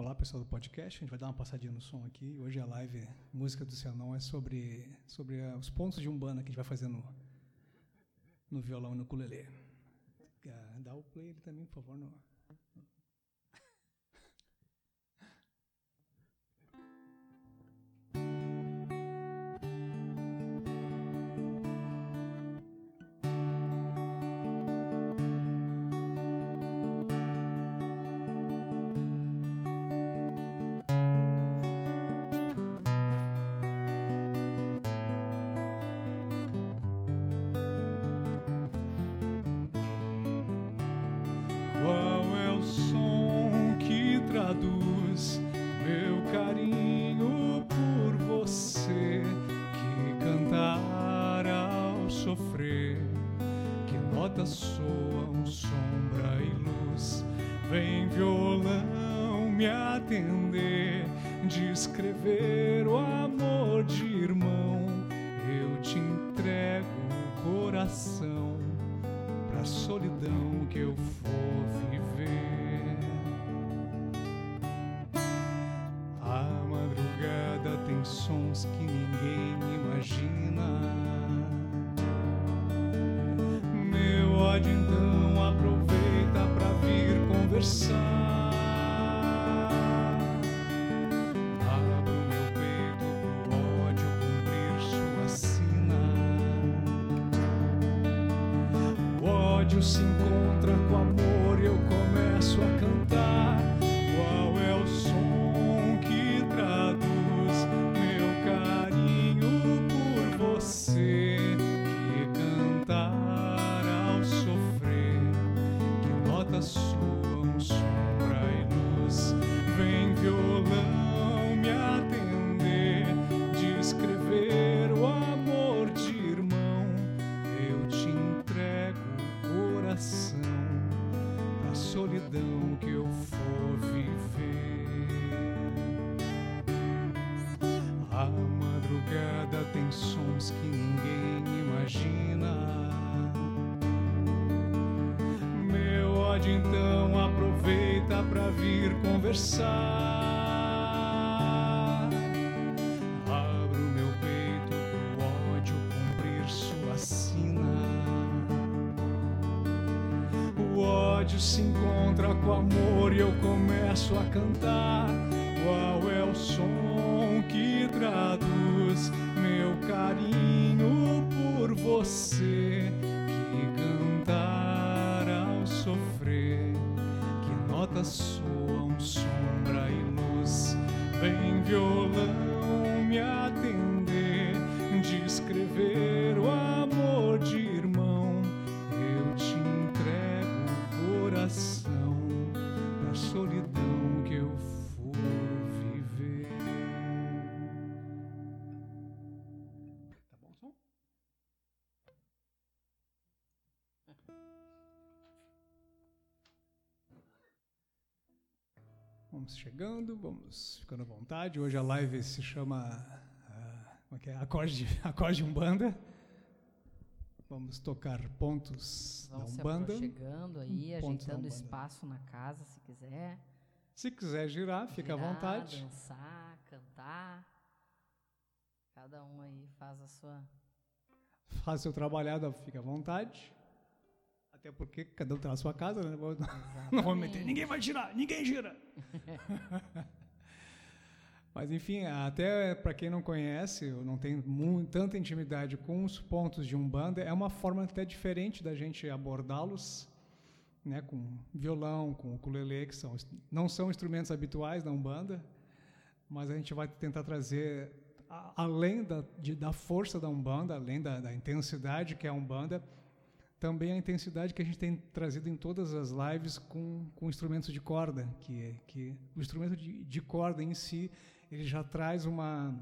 Olá, pessoal do podcast. A gente vai dar uma passadinha no som aqui. Hoje a live Música do Cianão é sobre, sobre uh, os pontos de umbanda que a gente vai fazer no, no violão e no ukulele. Dá o play ele também, por favor. No, se encontra com amor e eu começo a cantar. Qual é o som que traduz meu carinho por você? Que cantar ao sofrer, que notas soam sombra e luz, vem violão chegando, vamos ficando à vontade. Hoje a live se chama ah, como é é? Acorde, Acorde de Umbanda. Vamos tocar pontos Vão da Umbanda. chegando aí, Pontos ajeitando espaço na casa, se quiser. Se quiser girar, fica à Girar, vontade. Dançar, cantar. Cada um aí faz a sua. Faz seu trabalhado, fica à vontade. Até porque cada um tem a sua casa, né? Vou- Não vou meter, Exatamente. ninguém vai girar, ninguém gira. Mas enfim, até para quem não conhece, ou não tem mu- tanta intimidade com os pontos de umbanda, é uma forma até diferente da gente abordá-los, né? Com violão, com ukulele, que são não são instrumentos habituais da umbanda, mas a gente vai tentar trazer além da, de- da força da umbanda, além da, da intensidade que é a umbanda, também a intensidade que a gente tem trazido em todas as lives com, com instrumentos de corda, que, que o instrumento de, de corda em si ele já traz uma,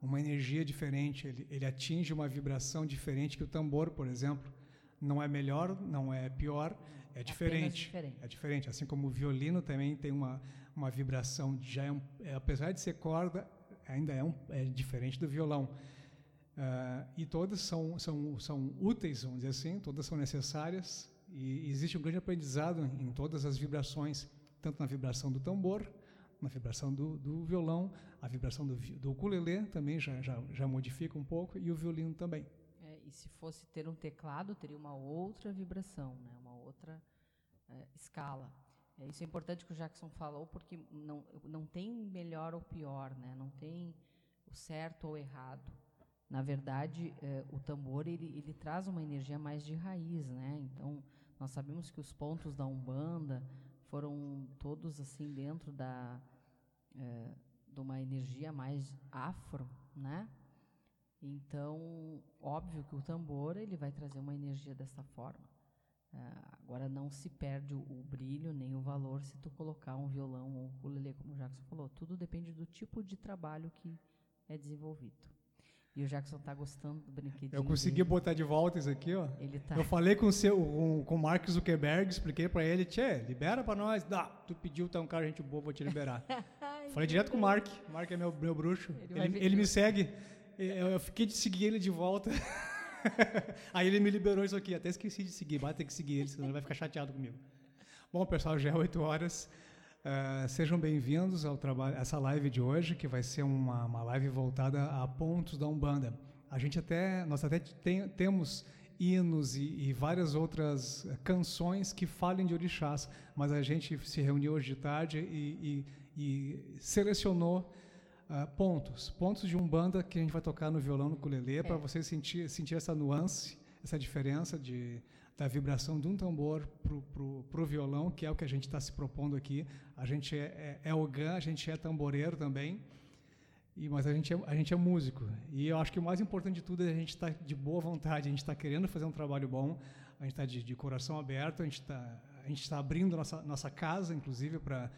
uma energia diferente, ele, ele atinge uma vibração diferente que o tambor, por exemplo. Não é melhor, não é pior, é diferente. diferente. É diferente. Assim como o violino também tem uma, uma vibração, já é um, é, apesar de ser corda, ainda é, um, é diferente do violão. Ah, e todas são, são, são úteis, vamos dizer assim, todas são necessárias e existe um grande aprendizado em todas as vibrações, tanto na vibração do tambor, na vibração do, do violão, a vibração do, do ukulele também já, já, já modifica um pouco e o violino também. É, e se fosse ter um teclado, teria uma outra vibração, né? uma outra é, escala. É, isso é importante que o Jackson falou, porque não, não tem melhor ou pior, né? não tem o certo ou errado. Na verdade, é, o tambor ele, ele traz uma energia mais de raiz, né? Então, nós sabemos que os pontos da Umbanda foram todos assim dentro da é, de uma energia mais afro, né? Então, óbvio que o tambor ele vai trazer uma energia dessa forma. É, agora não se perde o, o, brilho nem o valor se tu colocar um violão ou um ukulele, como o Jackson falou. Tudo depende do tipo de trabalho que é desenvolvido. E o Jackson tá gostando do brinquedinho. Eu consegui dele. botar de volta isso aqui, ó. Ele tá. Eu falei com o seu, com, com o Mark Zuckerberg, expliquei para ele, tchê, libera para nós. Dá, tu pediu, tá um cara gente boa, vou te liberar. falei direto com o Mark. O Mark é meu, meu bruxo. Ele, ele, ele me segue. Eu, eu, fiquei de seguir ele de volta. Aí ele me liberou isso aqui. Até esqueci de seguir. Vai ter que seguir ele, senão ele vai ficar chateado comigo. Bom, pessoal, já é 8 horas. Uh, sejam bem-vindos ao trabalho, essa live de hoje, que vai ser uma, uma live voltada a pontos da Umbanda. A gente até, nós até tem, temos hinos e, e, várias outras canções que falem de orixás, mas a gente se reuniu hoje de tarde e, e, e selecionou uh, pontos, pontos de umbanda que a gente vai tocar no violão, no ukulele, é. para você sentir, sentir essa nuance, essa diferença de da vibração de um tambor para o violão, que é o que a gente está se propondo aqui. A gente é, é, é a gente é tamboreiro também, e, mas a gente, é, a gente é músico. E eu acho que o mais importante de tudo é a gente estar tá de boa vontade, a gente está querendo fazer um trabalho bom, a gente está de, de, coração aberto, a gente está a gente está abrindo nossa, nossa casa, inclusive, para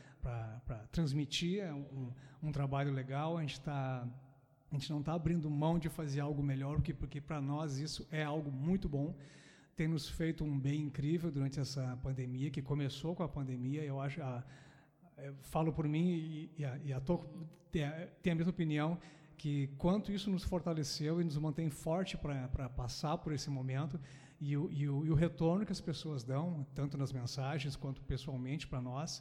transmitir um, um trabalho legal. A gente, tá, a gente não está abrindo mão de fazer algo melhor, porque para nós isso é algo muito bom tem nos feito um bem incrível durante essa pandemia, que começou com a pandemia. Eu acho, a, eu falo por mim e, a, e a tem, tem a mesma opinião, que quanto isso nos fortaleceu e nos mantém forte para passar por esse momento e o, e, o, e o, retorno que as pessoas dão, tanto nas mensagens quanto pessoalmente para nós,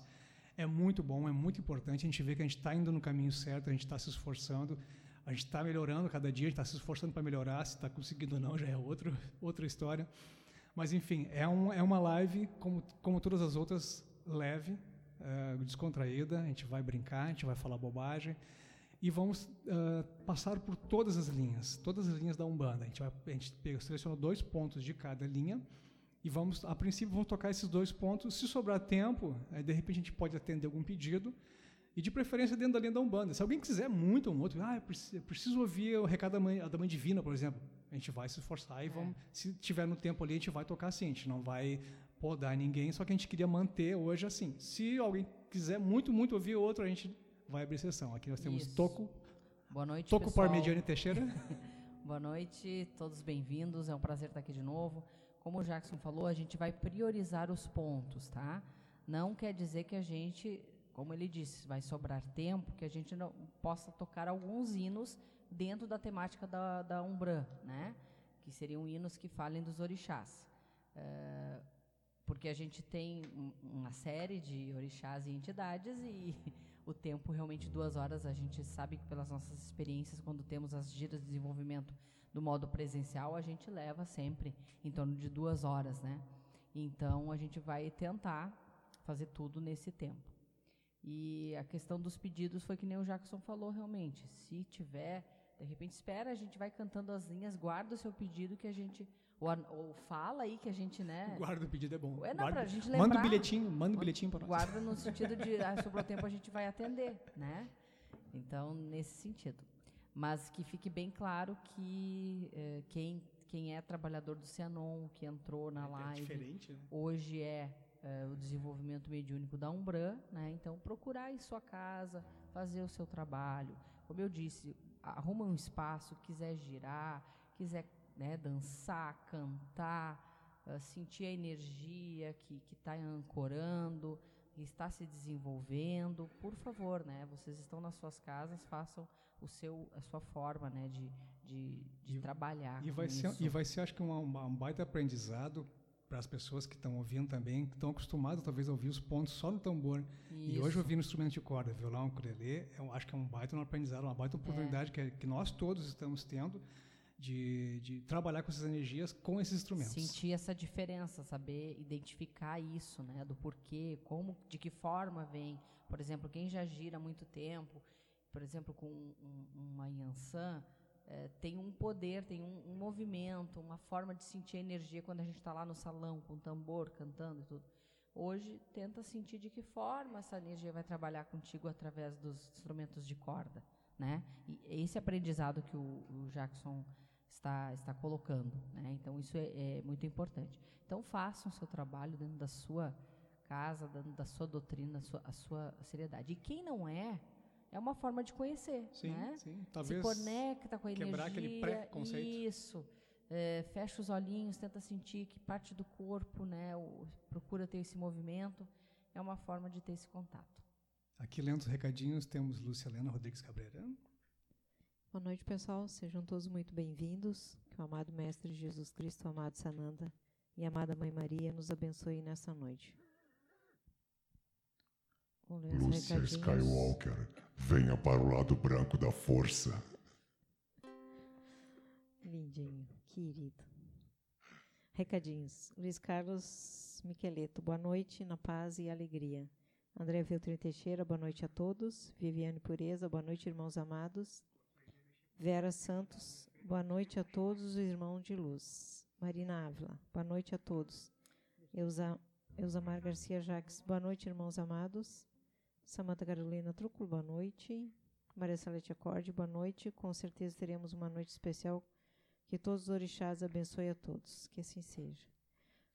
é muito bom, é muito importante. A gente vê que a gente está indo no caminho certo, a gente está se esforçando, a gente está melhorando cada dia, a gente está se esforçando para melhorar. Se está conseguindo ou não já é outro, outra história. Mas, enfim, é, um, é uma live, como, como todas as outras, leve, uh, descontraída. A gente vai brincar, a gente vai falar bobagem e vamos uh, passar por todas as linhas, todas as linhas da Umbanda. A gente, vai, a gente selecionou dois pontos de cada linha e vamos, a princípio, vamos tocar esses dois pontos. Se sobrar tempo, aí, de repente a gente pode atender algum pedido e de preferência dentro da linha da Umbanda. Se alguém quiser muito um outro, ah, preciso, eu preciso ouvir o recado da mãe, da mãe divina, por exemplo a gente vai se esforçar e é. vamos, se tiver no tempo ali, a gente vai tocar assim, a gente não vai podar ninguém, só que a gente queria manter hoje assim. Se alguém quiser muito, muito ouvir outro, a gente vai abrir sessão. Aqui nós temos Isso. Toco. Boa noite, Toco pessoal. Parmigiani Teixeira. Boa noite, todos bem-vindos. É um prazer estar aqui de novo. Como o Jackson falou, a gente vai priorizar os pontos, tá? Não quer dizer que a gente, como ele disse, vai sobrar tempo, que a gente não possa tocar alguns hinos dentro da temática da, da Umbran, né? que seriam hinos que falem dos orixás. Uh, porque a gente tem uma série de orixás e entidades e o tempo realmente duas horas a gente sabe que pelas nossas experiências quando temos as giras de desenvolvimento do modo presencial a gente leva sempre em torno de duas horas né então a gente vai tentar fazer tudo nesse tempo e a questão dos pedidos foi que nem o Jackson falou realmente se tiver de repente espera, a gente vai cantando as linhas, guarda o seu pedido que a gente. Ou, ou fala aí que a gente, né? Guarda o pedido é bom. É, não, guarda, pra gente lembrar. Manda o um bilhetinho, manda o um bilhetinho para nós. Guarda no sentido de, ah, sobrou tempo, a gente vai atender, né? Então, nesse sentido. Mas que fique bem claro que eh, quem, quem é trabalhador do Cianon, que entrou na é, live, é né? hoje é eh, o desenvolvimento mediúnico da Umbran, né? Então, procurar em sua casa, fazer o seu trabalho. Como eu disse, arruma um espaço, quiser girar, quiser né, dançar, cantar, uh, sentir a energia que está ancorando, que está se desenvolvendo, por favor, né? Vocês estão nas suas casas, façam o seu, a sua forma, né, de, de, de e, trabalhar. E vai ser, isso. e vai ser, acho que um, um baita aprendizado para as pessoas que estão ouvindo também, que estão acostumadas talvez a ouvir os pontos só no tambor. Isso. E hoje ouvir no instrumento de corda, violão, ukulele, eu acho que é um baita no aprendizado, uma baita oportunidade que, que nós todos estamos tendo de, de trabalhar com essas energias com esses instrumentos. Sentir essa diferença, saber identificar isso, né? Do porquê, como, de que forma vem. Por exemplo, quem já gira há muito tempo, por exemplo, com um, uma Yansan, é, tem um poder, tem um, um, movimento, uma forma de sentir energia quando a gente está lá no salão com o tambor, cantando e tudo. Hoje, tenta sentir de que forma essa energia vai trabalhar contigo através dos instrumentos de corda. Né? E esse aprendizado que o, o Jackson está, está colocando. Né? Então, isso é, é, muito importante. Então, façam o seu trabalho dentro da sua casa, dentro da sua doutrina, a sua, a sua seriedade. E quem não é, é uma forma de conhecer. Sim, né? sim. Talvez Se conecta com a quebrar energia. aquele preconceito. Isso. É, fecha os olhinhos, tenta sentir que parte do corpo, né, o, procura ter esse movimento. É uma forma de ter esse contato. Aqui lendo os recadinhos temos Lúcia Helena Rodrigues Cabreira. Boa noite, pessoal. Sejam todos muito bem-vindos. Que o amado Mestre Jesus Cristo, o amado Sananda e a amada Mãe Maria nos abençoe nessa noite. Lúcia Skywalker, venha para o lado branco da força. Lindinho, querido. Recadinhos. Luiz Carlos Miqueleto, boa noite, na paz e alegria. André Viltrin Teixeira, boa noite a todos. Viviane Pureza, boa noite, irmãos amados. Vera Santos, boa noite a todos os irmãos de luz. Marina Ávila, boa noite a todos. Eusa, Eusamar Garcia Jaques, boa noite, irmãos amados. Samanta Carolina Truco, boa noite. Maria Salete Acorde, boa noite. Com certeza teremos uma noite especial. Que todos os orixás abençoe a todos. Que assim seja.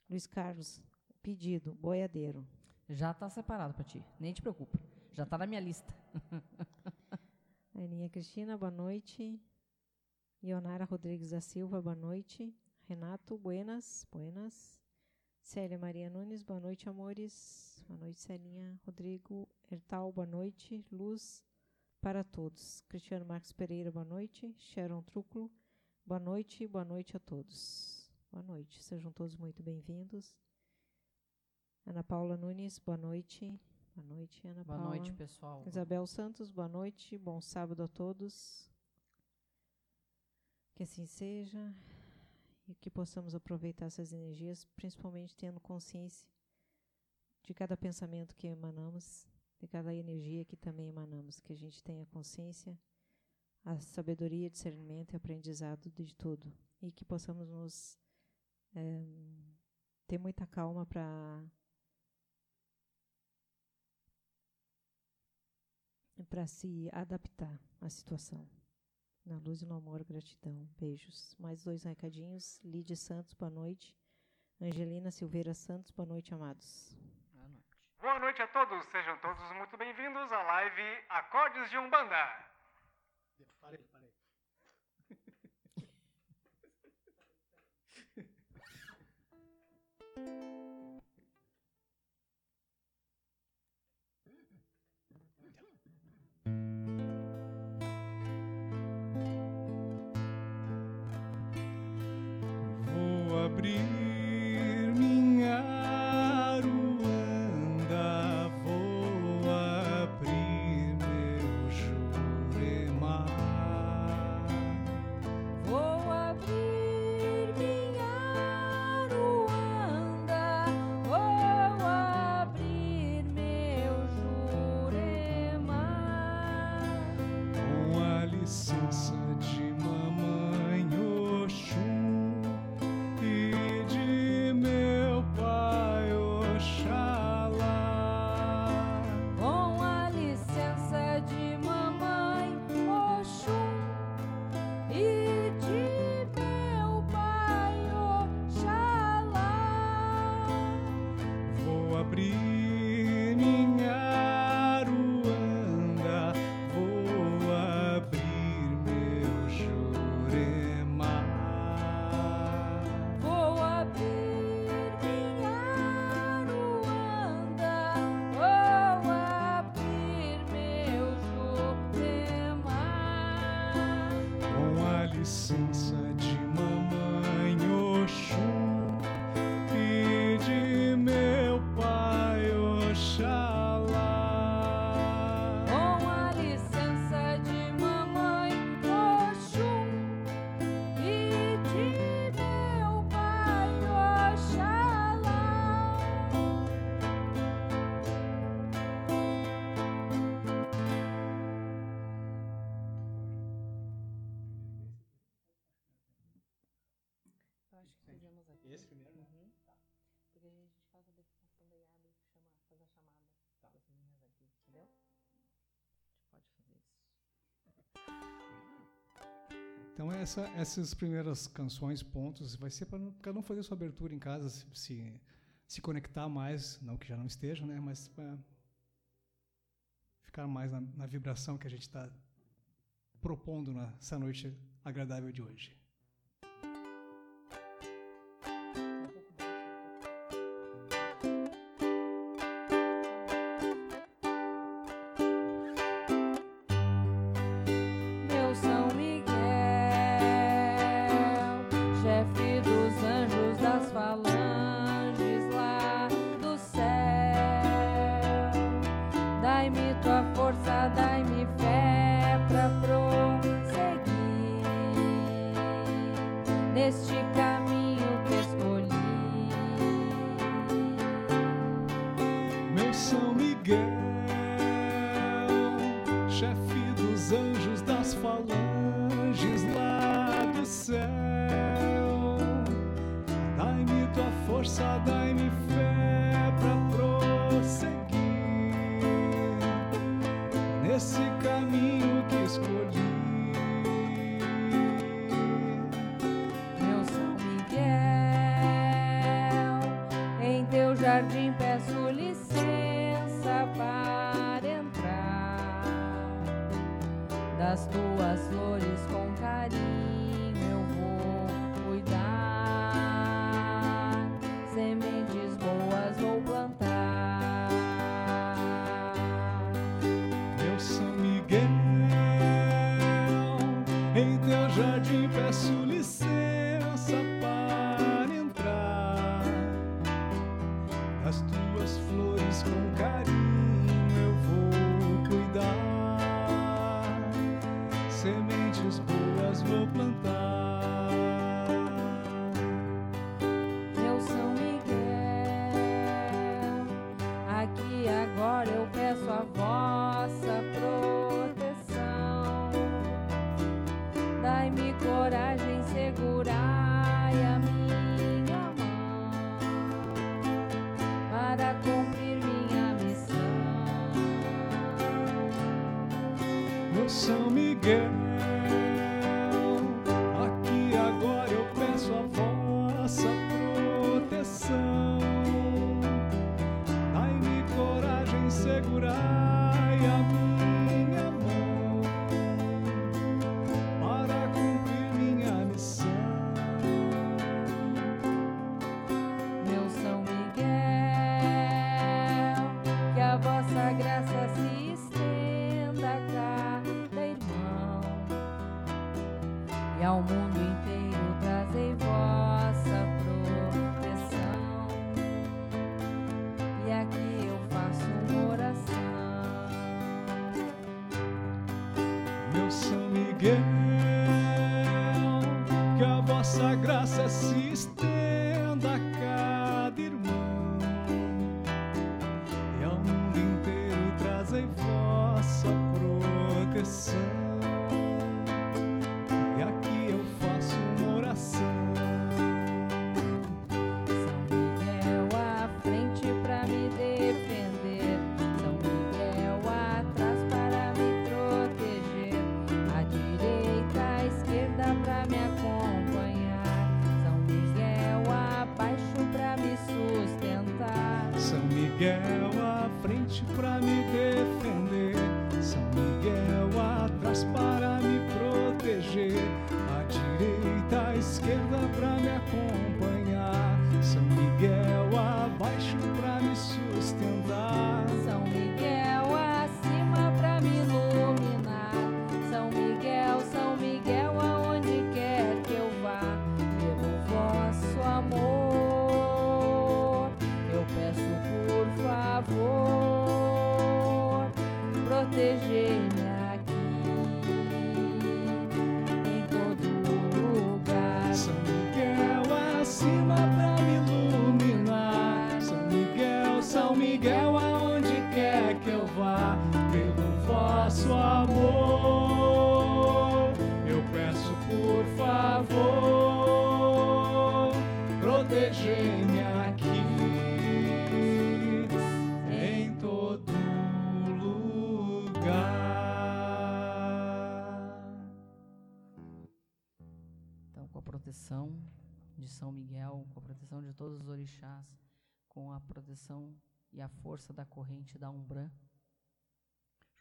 Luiz Carlos, pedido, boiadeiro. Já está separado para ti, nem te preocupa. Já está na minha lista. Aninha Cristina, boa noite. Ionara Rodrigues da Silva, boa noite. Renato, buenas, buenas. Célia Maria Nunes, boa noite, amores. Boa noite, Celinha. Rodrigo Hertal, boa noite. Luz para todos. Cristiano Marcos Pereira, boa noite. Sharon Trúculo, boa noite. Boa noite a todos. Boa noite. Sejam todos muito bem-vindos. Ana Paula Nunes, boa noite. Boa noite, Ana boa Paula. Boa noite, pessoal. Isabel Santos, boa noite. Bom sábado a todos. Que assim seja e que possamos aproveitar essas energias, principalmente tendo consciência de cada pensamento que emanamos, de cada energia que também emanamos, que a gente tenha consciência, a sabedoria, discernimento e aprendizado de tudo, e que possamos nos é, ter muita calma para para se adaptar à situação. Na luz e no amor, gratidão. Beijos. Mais dois recadinhos. Lídia Santos, boa noite. Angelina Silveira Santos, boa noite, amados. Boa noite. A todos. Sejam todos muito bem-vindos à live Acordes de Umbanda. Parei, parei. Então essa, essas primeiras canções, pontos, vai ser para não, não, fazer sua abertura em casa, se, se, se, conectar mais, não que já não esteja, né, mas para ficar mais na, na vibração que a gente está propondo nessa noite agradável de hoje. ao mundo.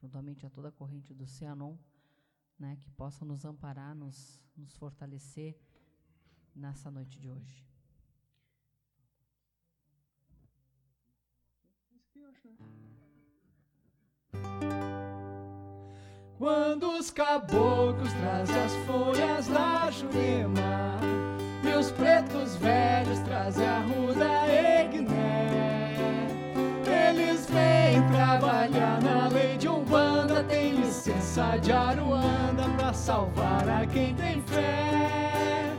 Juntamente a toda a corrente do Cianon, né, que possa nos amparar, nos, nos fortalecer nessa noite de hoje. Quando os caboclos trazem as folhas da Jurema E os pretos velhos trazem a ruda Egné Vêm trabalhar na lei de Umbanda. Tem licença de Aruanda pra salvar a quem tem fé.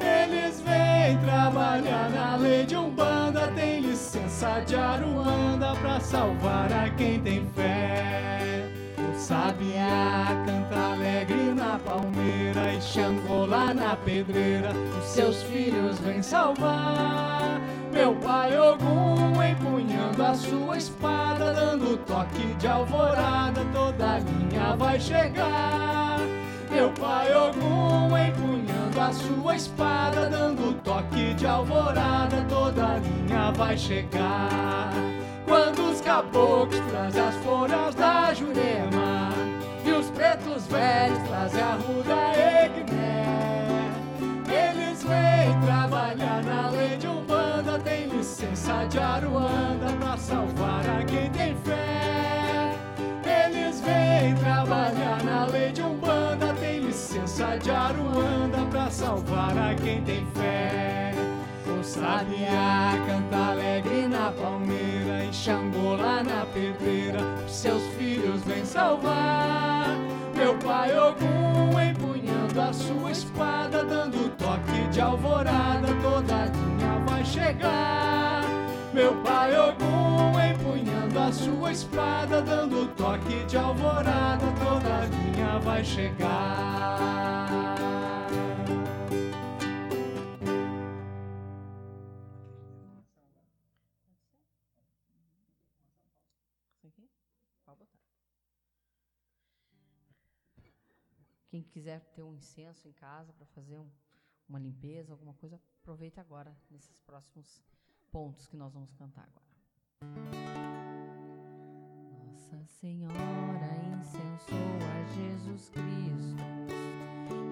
Eles vêm trabalhar na lei de Umbanda. Tem licença de Aruanda pra salvar a quem tem fé sabiá canta alegre na palmeira e Xangô lá na pedreira. Os seus filhos vêm salvar. Meu pai Ogum empunhando a sua espada, dando toque de alvorada, toda a linha vai chegar. Meu pai Ogum empunhando a sua espada, dando toque de alvorada, toda a linha vai chegar. Quando os caboclos trazem as folhas da Jurema E os pretos velhos trazem a ruda Egné. Eles vêm trabalhar na lei de Umbanda Tem licença de Aruanda pra salvar a quem tem fé. Eles vêm trabalhar na lei de Umbanda Tem licença de Aruanda pra salvar a quem tem fé sabiá canta alegre na palmeira E Xangô lá na pedreira seus filhos vêm salvar. Meu pai Ogum empunhando a sua espada Dando toque de alvorada Toda linha vai chegar. Meu pai Ogum empunhando a sua espada Dando toque de alvorada Toda linha vai chegar quiser ter um incenso em casa para fazer um, uma limpeza, alguma coisa, aproveita agora nesses próximos pontos que nós vamos cantar agora. Nossa Senhora incensou a Jesus Cristo.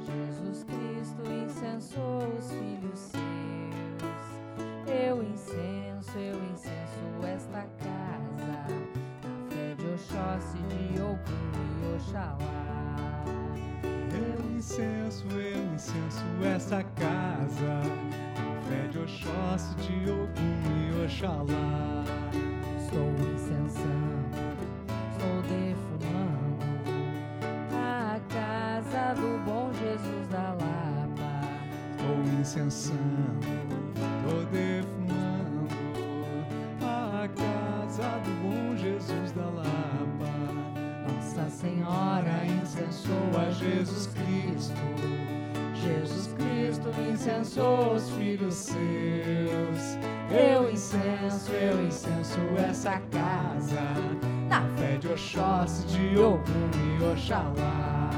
Jesus Cristo incensou os filhos seus. Eu incenso, eu incenso esta casa, na fé de Oxóssi, de Ogum e Oxalá. Incenso, eu incenso essa casa. Com fé de Oxóssi, de Ogum e Oxalá. Estou incensando, estou defumando A casa do bom Jesus da Lapa. Estou incensando, Cristo. Jesus Cristo incensou os filhos seus. Eu incenso, eu incenso essa casa. Na fé de Oxóssi, de Ogum e Oxalá.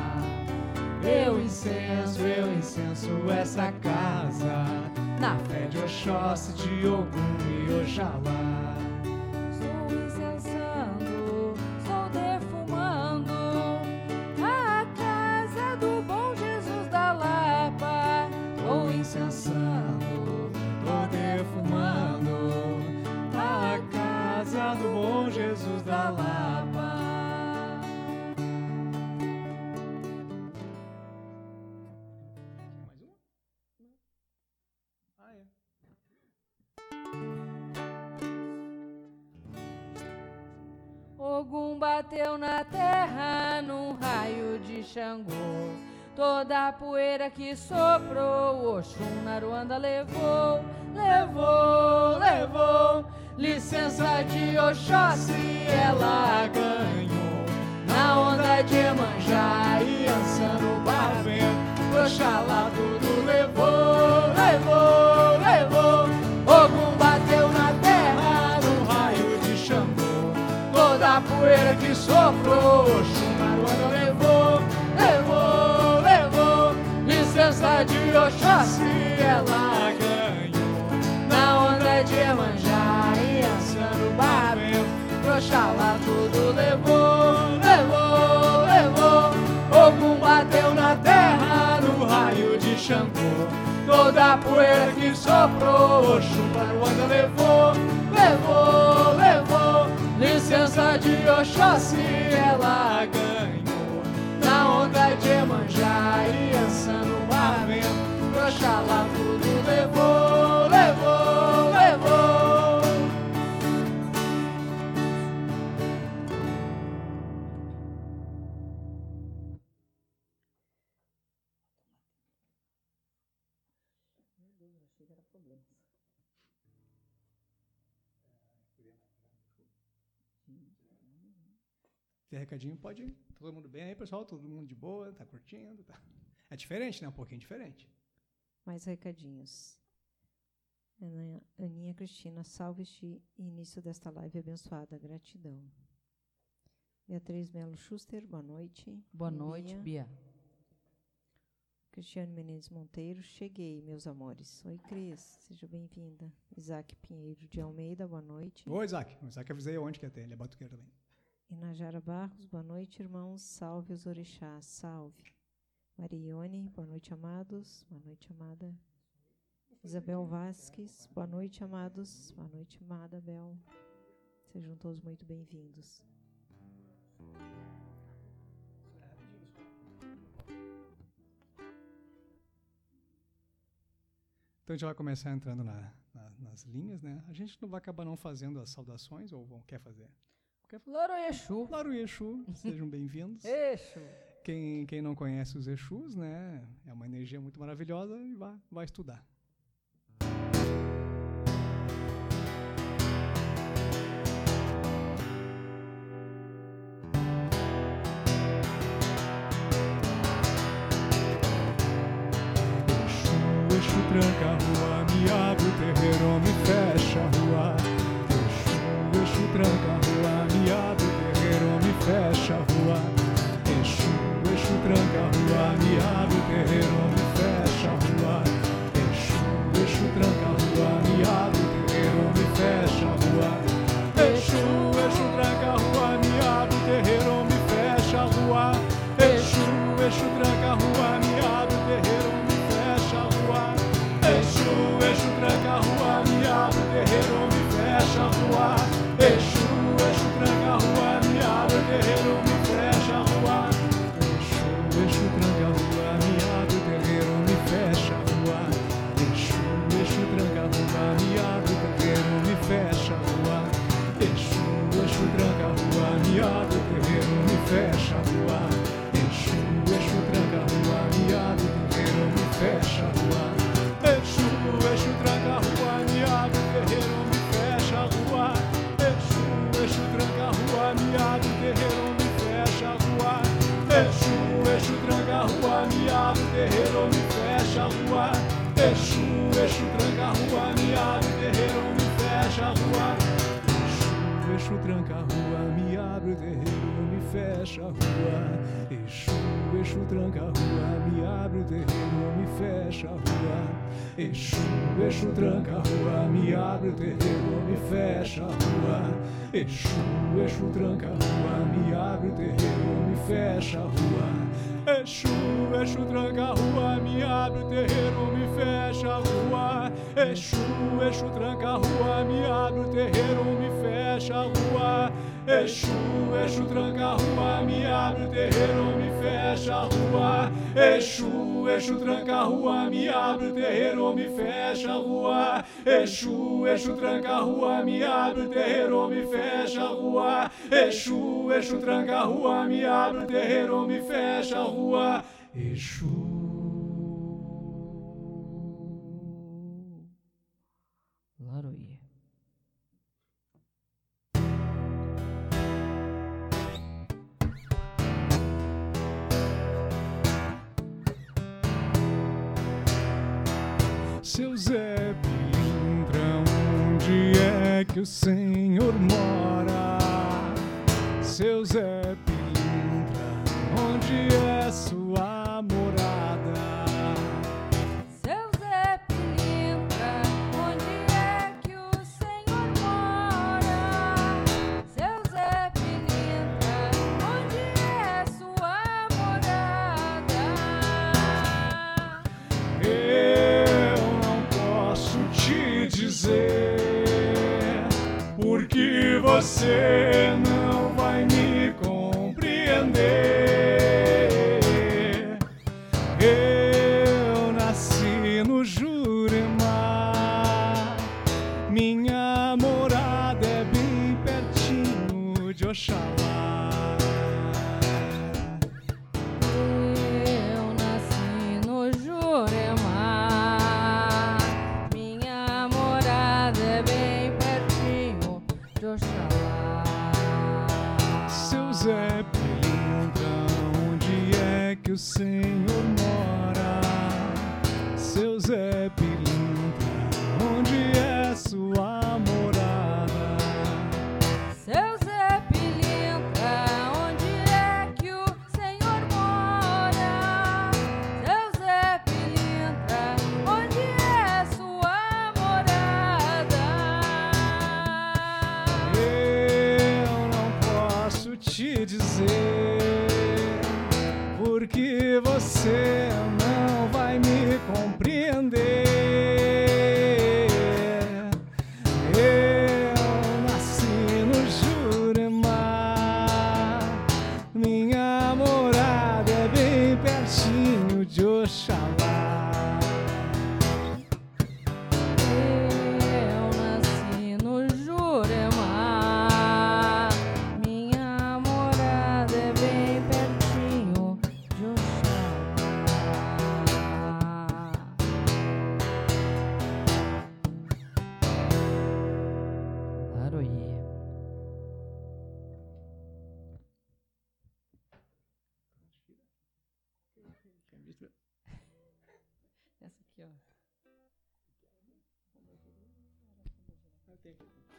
Eu incenso, eu incenso essa casa. Na fé de Oxóssi, de Ogum e Oxalá. Ogum bateu na terra num raio de Xangô. Toda a poeira que soprou, Oxum na Ruanda levou, levou, levou. Licença de Oxóssi ela ganhou. Na onda de Emanjá e Ansano Barvento, Oxalá tudo levou, levou, levou. Ogum a poeira que soprou, Oxum na Ruanda levou, levou, levou. licença de Oxóssi ela ganhou. Na onda de Emanjá e assando barrento, Oxalá tudo levou, levou, levou. Ogum bateu na terra no raio de Xangô. Toda a poeira que soprou, o onda levou, levou, levou. Licença de Oxóssi ela ganhou. Na onda de Emanjá e assando barrento, Oxalá tudo levou, Recadinho? Pode ir. Todo mundo bem aí, pessoal? Todo mundo de boa? Tá curtindo? Tá. É diferente, né? Um pouquinho diferente. Mais recadinhos. Aninha Cristina, salve-te. Início desta live abençoada. Gratidão. Beatriz Melo Schuster, boa noite. Boa noite, Bia. Cristiane Menezes Monteiro, cheguei, meus amores. Oi, Cris, seja bem-vinda. Isaac Pinheiro de Almeida, boa noite. Ô, Isaac. O Isaac avisei onde que ia ter. Ele é batuqueiro também. Inajara Barros, boa noite, irmãos. Salve os orixás, salve. Marione, boa noite, amados. Boa noite, amada. Isabel Vasques, boa noite, amados. Boa noite, amada Bel. Sejam todos muito bem-vindos. Então a gente vai começar entrando na- na- nas linhas, né? A gente não vai acabar não fazendo as saudações, ou quer fazer? Loro Exu. Claro, Exu, sejam bem-vindos. Exu. Quem, quem não conhece os Exus, né? É uma energia muito maravilhosa e vai, vai estudar. Exu tranca a rua, me abre o terreiro, me fecha a rua. Exu, Exu tranca a rua, fecha a rua. Exu, Exu tranca a rua, me abre o terreiro, me fecha a rua. Exu, Exu tranca a rua, me abre o terreiro, me fecha a rua. Exu, Exu tranca a rua, tranca a rua, me abre o terreiro, fecha a rua. Exu, Exu tranca a rua, me abre o terreiro, me fecha a rua. Exu, Exu tranca a rua, me abre o terreiro, me fecha a rua. Exu, Exu tranca a rua, me abre o terreiro, me fecha a rua. Exu, Exu tranca a rua, me abre o terreiro, me fecha a rua. Exu, Exu tranca a rua, me abre o terreiro, me fecha a rua. Exu, Exu tranca a rua, me abre o terreiro, me fecha a rua. Exu, Exu tranca a rua, me abre o terreiro, me fecha a rua. Exu, Exu tranca a rua, me abre o terreiro, me fecha a rua. Exu, Exu tranca a rua, me abre o terreiro, me fecha a rua. Exu, o Senhor mora? Seu Zé Pilintra, onde é Sin.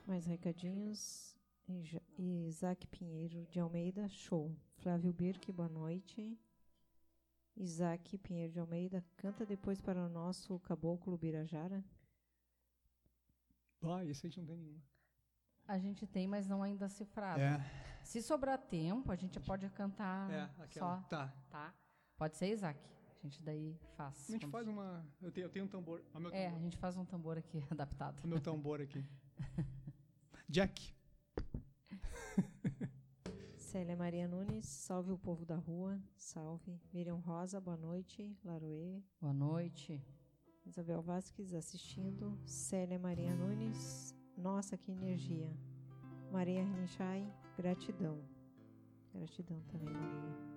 Mais recadinhos. Isaac Pinheiro de Almeida, show. Flávio Birk, boa noite. Isaac Pinheiro de Almeida, canta depois para o nosso caboclo Birajara. Ah, esse a gente não tem nenhum. A gente tem, mas não ainda cifrado. É, Se sobrar tempo, a gente pode cantar é, aquela. só, Tá. tá? Pode ser Isaac. A gente daí faz. A gente faz uma. Eu tenho, eu tenho um tambor. Meu É, a tambor. gente faz um tambor aqui adaptado. O meu tambor aqui. Jack. Célia Maria Nunes, salve o povo da rua, salve. Miriam Rosa, boa noite. Laroê. Boa noite. Isabel Vasques assistindo. Célia Maria Nunes, nossa, que energia. Maria Relinchai, gratidão. Gratidão também, Maria.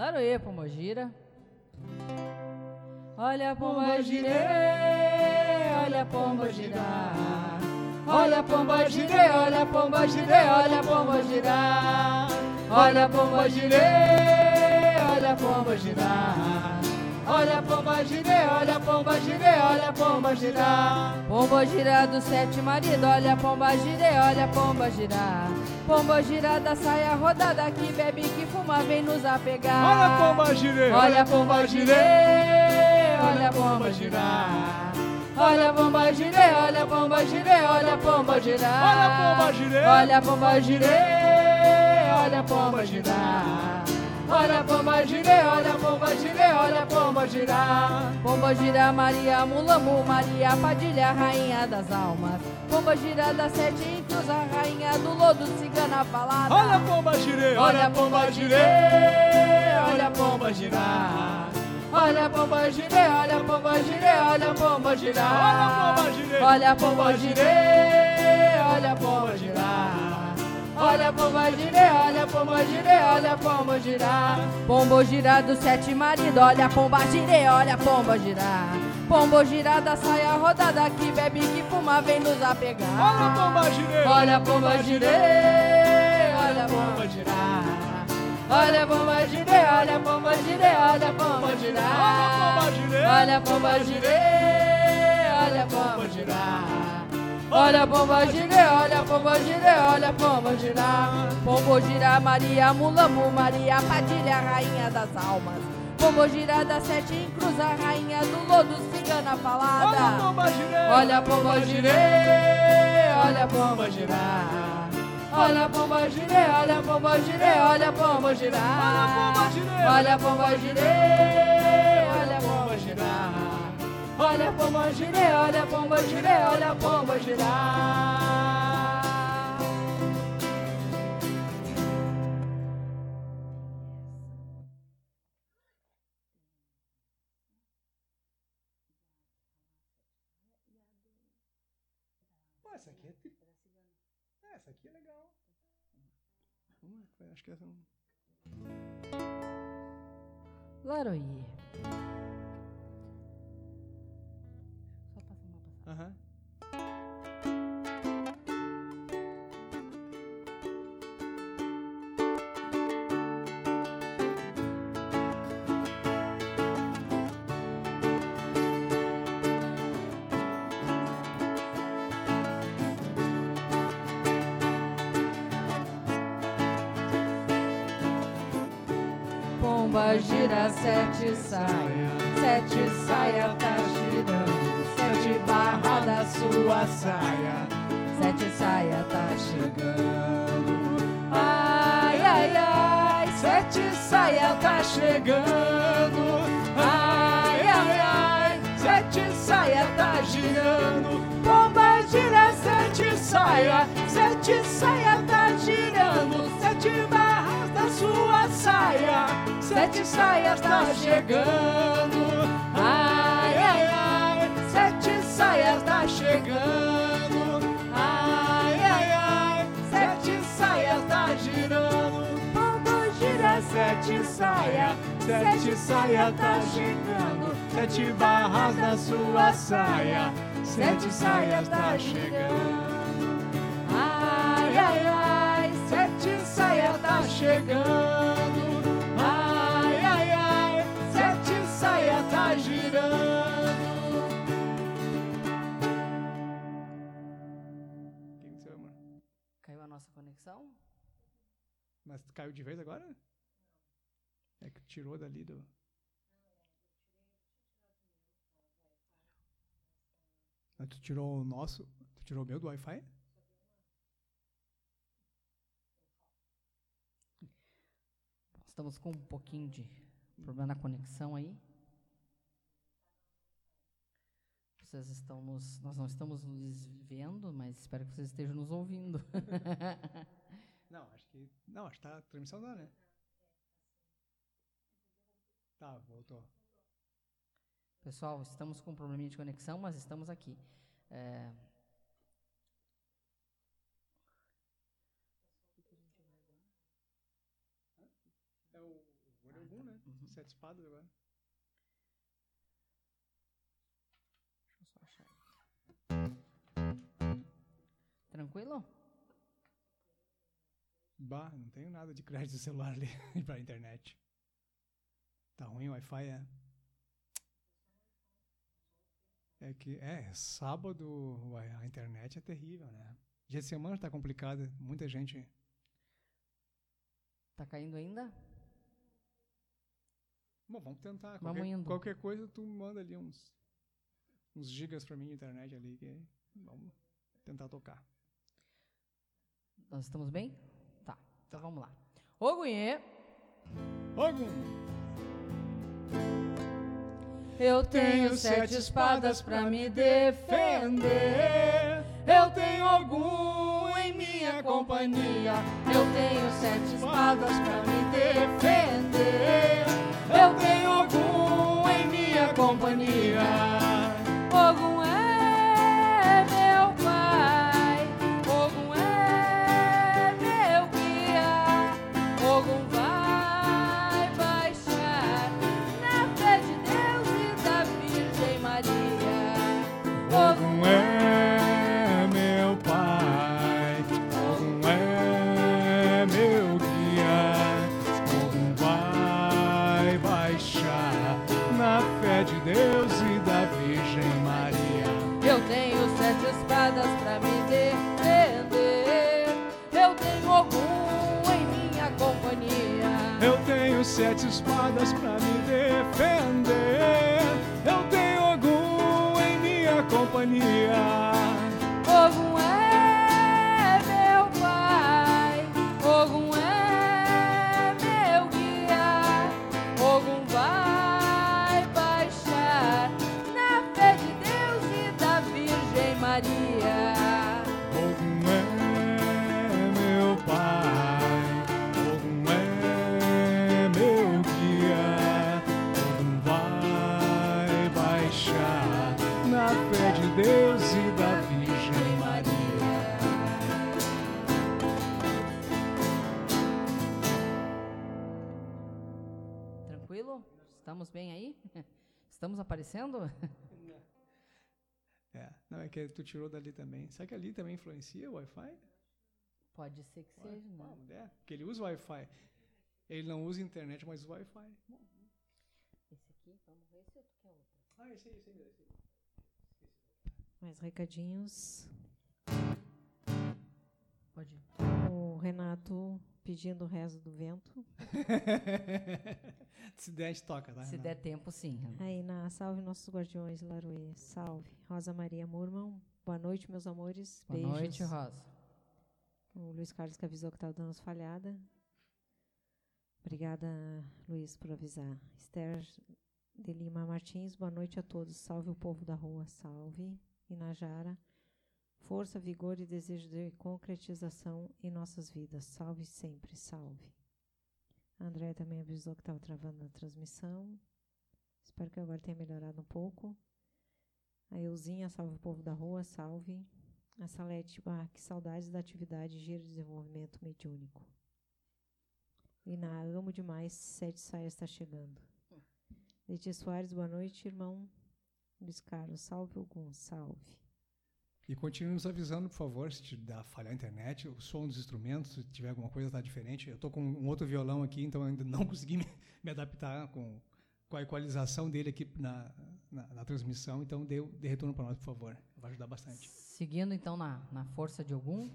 Laroê, Pomogira. Olha a pomba girê, olha a pomba girar. Olha a pomba girê, olha a pomba girê, olha a pomba girar. Olha a pomba girê, olha a pomba girar. Olha a pomba girê, olha a pomba girê, olha a pomba girar. Pomba girar do sete marido, olha a pomba girê, olha a pomba girar. Pomba girar da saia rodada que bebe, que fuma, vem nos apegar. Olha a pomba girê, Olha a pomba girê, olha a pomba girar. Olha a pomba girê, olha a pomba girê, olha a pomba girar. Olha a pomba girê. Olha a pomba girê, olha a pomba girar. Olha a pomba girê, olha a pomba girê, olha a pomba girar. Pomba girar, Maria Mulamu, Maria Padilha, rainha das almas. Pomba girar da sete inclus, a rainha do lodo, cigana falada. Olha a pomba girê, Olha a pomba girê, olha a pomba girar. Olha a pomba girê, olha a pomba girê, olha a pomba girar. Olha a pomba girê. Olha a pomba girê, olha a pomba girar. Olha a pomba girê, olha a pomba girê, olha a pomba girar. Pombo girar do sete marido, olha a pomba girê, olha a pomba girar. Pombo girar da saia rodada que bebe, que fuma, vem nos apegar. Olha a pomba girê. Olha a pomba olha a pomba girar. Olha a pomba girê, olha a pomba girê, olha a pomba girar. Olha a pomba girê. Olha a pomba girê, olha a pomba girar. Olha a pomba girê, olha a pomba girê, olha a pomba girar. Pombo girar, Maria Mulamu, Maria Padilha, rainha das almas. Pombo girar da sete em cruz, a rainha do lodo, cigana Olha a falada. pomba girê. Olha a pomba girê, olha a pomba girar. Olha a pomba girê, olha a pomba girê, olha a pomba girar. Olha a pomba girê, Olha a pomba girar, olha a pomba girar, olha a pomba girar. Essa aqui é... Tri... É, essa aqui é legal. Acho que essa é um Laroyer. Sete saia, sete saia tá girando, sete barra da sua saia, sete saia tá chegando. Ai, ai, ai, sete saia tá chegando. Ai, ai, ai, sete saia tá girando. Pomba gira sete saia, sete saia sete saias tá chegando. Ai, ai, ai, sete saias tá chegando. Ai, ai, ai, sete saias tá girando. Pomba gira sete saia, sete saia tá chegando. Sete barras da sua saia, sete saias tá chegando. Ai, ai, ai, sete saia tá chegando. Mas caiu de vez agora? É que tirou dali do. Mas tu tirou o nosso? Tu tirou o meu do Wi-Fi? Estamos com um pouquinho de problema na conexão aí. Vocês estão nos. Nós não estamos nos vendo, mas espero que vocês estejam nos ouvindo. Não, acho que. Não, acho que tá. A transmissão dá, né? Tá, voltou. Pessoal, estamos com um probleminha de conexão, mas estamos aqui. É, É o Olhogum, né? Sete espadas agora. deixa eu só achar aqui. Tranquilo? Bah, não tenho nada de crédito celular ali pra internet. Tá ruim o Wi-Fi, é. É que, é, sábado a internet é terrível, né? Dia de semana tá complicado, muita gente. Tá caindo ainda? Bom, vamos tentar. Vamos Qualquer, indo. qualquer coisa tu manda ali uns, uns gigas pra mim de internet ali, que vamos tentar tocar. Nós estamos bem? Então vamos lá. Ô, Gunhê, Ogum! eu tenho sete espadas pra me defender. Eu tenho algum em minha companhia. Eu tenho sete espadas pra me defender. Eu tenho algum em minha companhia. Espadas pra Estamos bem aí? Estamos aparecendo? É, não, é que tu tirou dali também. Será que ali também influencia o Wi-Fi? Pode ser que seja, né? Ah, é, porque ele usa o Wi-Fi. Ele não usa internet, mas usa o Wi-Fi. Esse aqui, vamos ver se tu quer outro. Ah, esse aí, esse aí, esse aí. Mais recadinhos. Pode ir. O Renato pedindo o rezo do vento. Se der, a gente toca, tá? Se Renato? der tempo, sim. Aí na Salve Nossos Guardiões, Laroê. Salve. Rosa Maria Murmão. Boa noite, meus amores. Boa Beijos. noite, Rosa. O Luiz Carlos que avisou que estava dando as falhadas. Obrigada, Luiz, por avisar. Esther de Lima Martins, boa noite a todos. Salve o povo da rua, salve. Inajara, força, vigor e desejo de concretização em nossas vidas. Salve sempre, salve. A André também avisou que estava travando a transmissão. Espero que agora tenha melhorado um pouco. A Euzinha, salve o povo da rua, salve. A Salete, ah, que saudades da atividade Giro de Desenvolvimento Mediúnico. E na Amo Demais, Sete Saias está chegando. Letícia Soares, boa noite, irmão. Luiz Carlos, salve algum, salve. E continue nos avisando, por favor, se te dá falhar a internet, o som dos instrumentos, se tiver alguma coisa está diferente. Eu estou com um outro violão aqui, então ainda não consegui me, me adaptar com, com a equalização dele aqui na, na, na transmissão. Então, dê, dê retorno para nós, por favor. Vai ajudar bastante. Seguindo então na, na força de algum.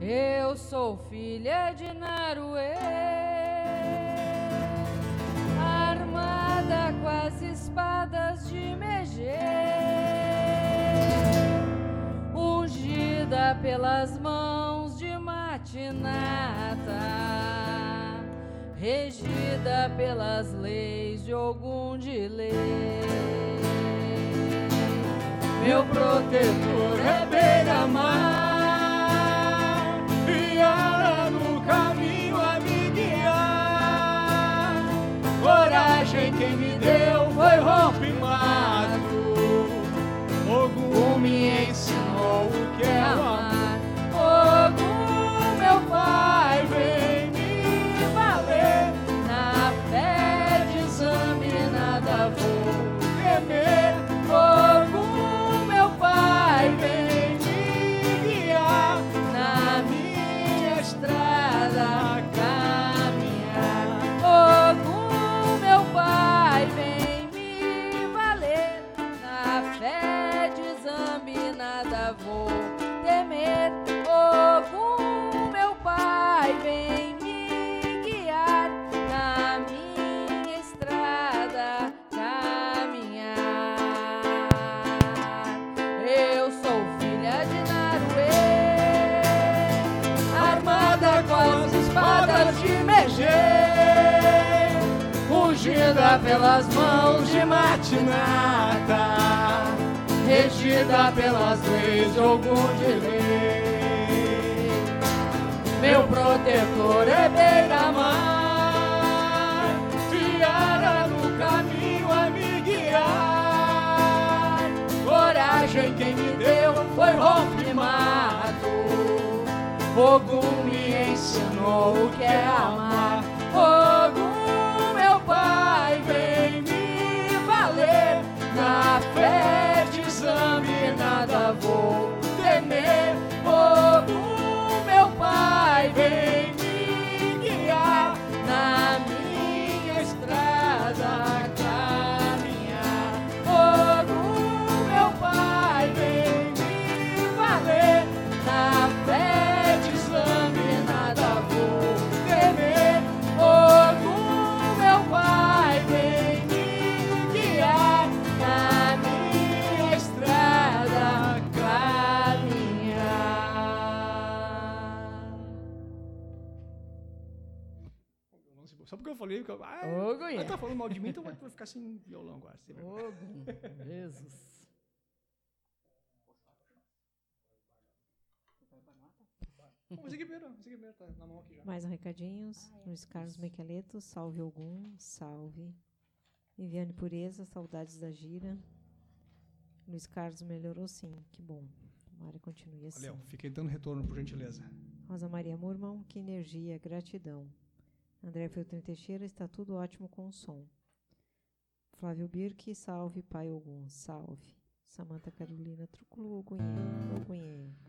Eu sou filha de Naruê, armada com as espadas de Megê, pelas mãos de Matinata, regida pelas leis de Ogum de lei. Meu protetor é beira-mar ungida pelas mãos de Matinata, regida pelas leis de algum de lei. Meu protetor é beira-mar, tiara no caminho a me guiar. Coragem quem me deu foi rompe mato. Ogum me ensinou o que é amar. Ogum, fé de exame nada vou temer. Ogum, falei eu, ah, Ô, Gunha. ah, tá falando mal de mim, então vai ficar sem violão agora. Ogum, Jesus. Vamos primeiro, vamos seguir primeiro, tá na mão aqui já. Mais um recadinhos. Luiz Carlos Mequeleto, salve algum, salve. Viviane Pureza, saudades da gira. Luiz Carlos melhorou sim, que bom. Tomara que continue assim. Léo, fiquei dando retorno, por gentileza. Rosa Maria Murmão, que energia, gratidão. André Feltrin Teixeira, está tudo ótimo com o som. Flávio Birque, salve, pai Ogum, salve. Samanta Carolina, truculo Ogunhê, Ogunhê.